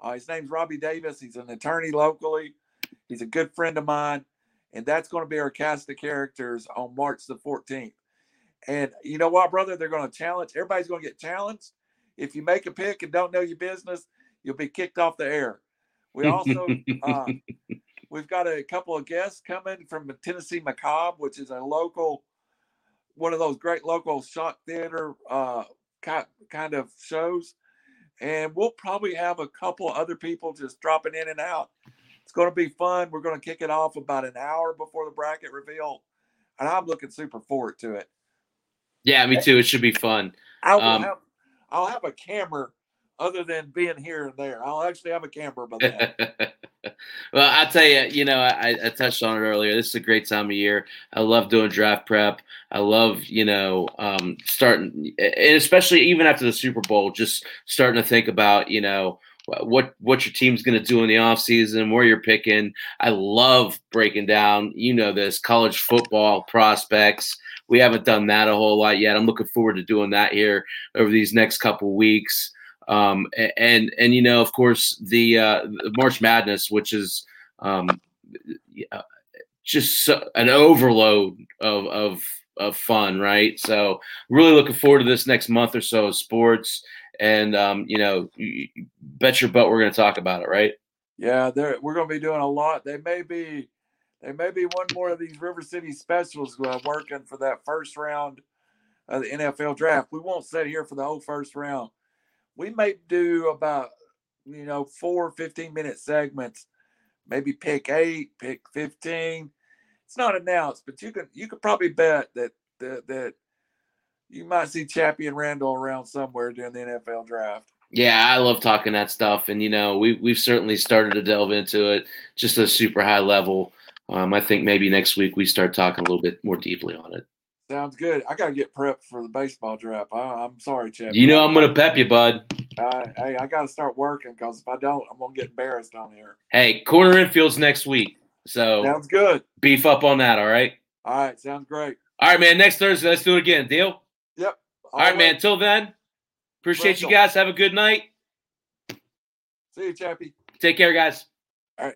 Uh, his name's Robbie Davis. He's an attorney locally. He's a good friend of mine, and that's going to be our cast of characters on March the 14th. And you know what, brother? They're going to challenge. Everybody's going to get challenged. If you make a pick and don't know your business, you'll be kicked off the air. We also uh, we've got a couple of guests coming from the Tennessee Macabre, which is a local, one of those great local shock theater uh, kind of shows. And we'll probably have a couple other people just dropping in and out. It's going to be fun. We're going to kick it off about an hour before the bracket reveal, and I'm looking super forward to it. Yeah, me too. It should be fun. I will um, have I'll have a camera other than being here and there. I'll actually have a camera by then. well, I'll tell you, you know, I, I, touched on it earlier. This is a great time of year. I love doing draft prep. I love, you know, um, starting, and especially even after the Super Bowl, just starting to think about, you know, what what your team's going to do in the offseason, where you're picking. I love breaking down, you know, this college football prospects. We haven't done that a whole lot yet. I'm looking forward to doing that here over these next couple weeks. Um, and and you know, of course, the, uh, March Madness, which is um, uh, just an overload of, of of fun, right? So, really looking forward to this next month or so of sports. And um, you know, bet your butt we're going to talk about it, right? Yeah, we're going to be doing a lot. They may be, they may be one more of these River City specials working for that first round of the NFL draft. We won't sit here for the whole first round we may do about you know four 15 minute segments maybe pick eight pick 15 it's not announced but you can you could probably bet that that, that you might see chappy and randall around somewhere during the nfl draft yeah, I love talking that stuff, and you know, we we've certainly started to delve into it just a super high level. Um, I think maybe next week we start talking a little bit more deeply on it. Sounds good. I got to get prepped for the baseball draft. I, am sorry, Chad. You know I'm going to pep you, bud. Uh, hey, I got to start working because if I don't, I'm going to get embarrassed on here. Hey, corner infields next week. So sounds good. Beef up on that. All right. All right. Sounds great. All right, man. Next Thursday, let's do it again. Deal. Yep. All, All right, man. Till then, appreciate you guys. Have a good night. See you, Chappy. Take care, guys. All right.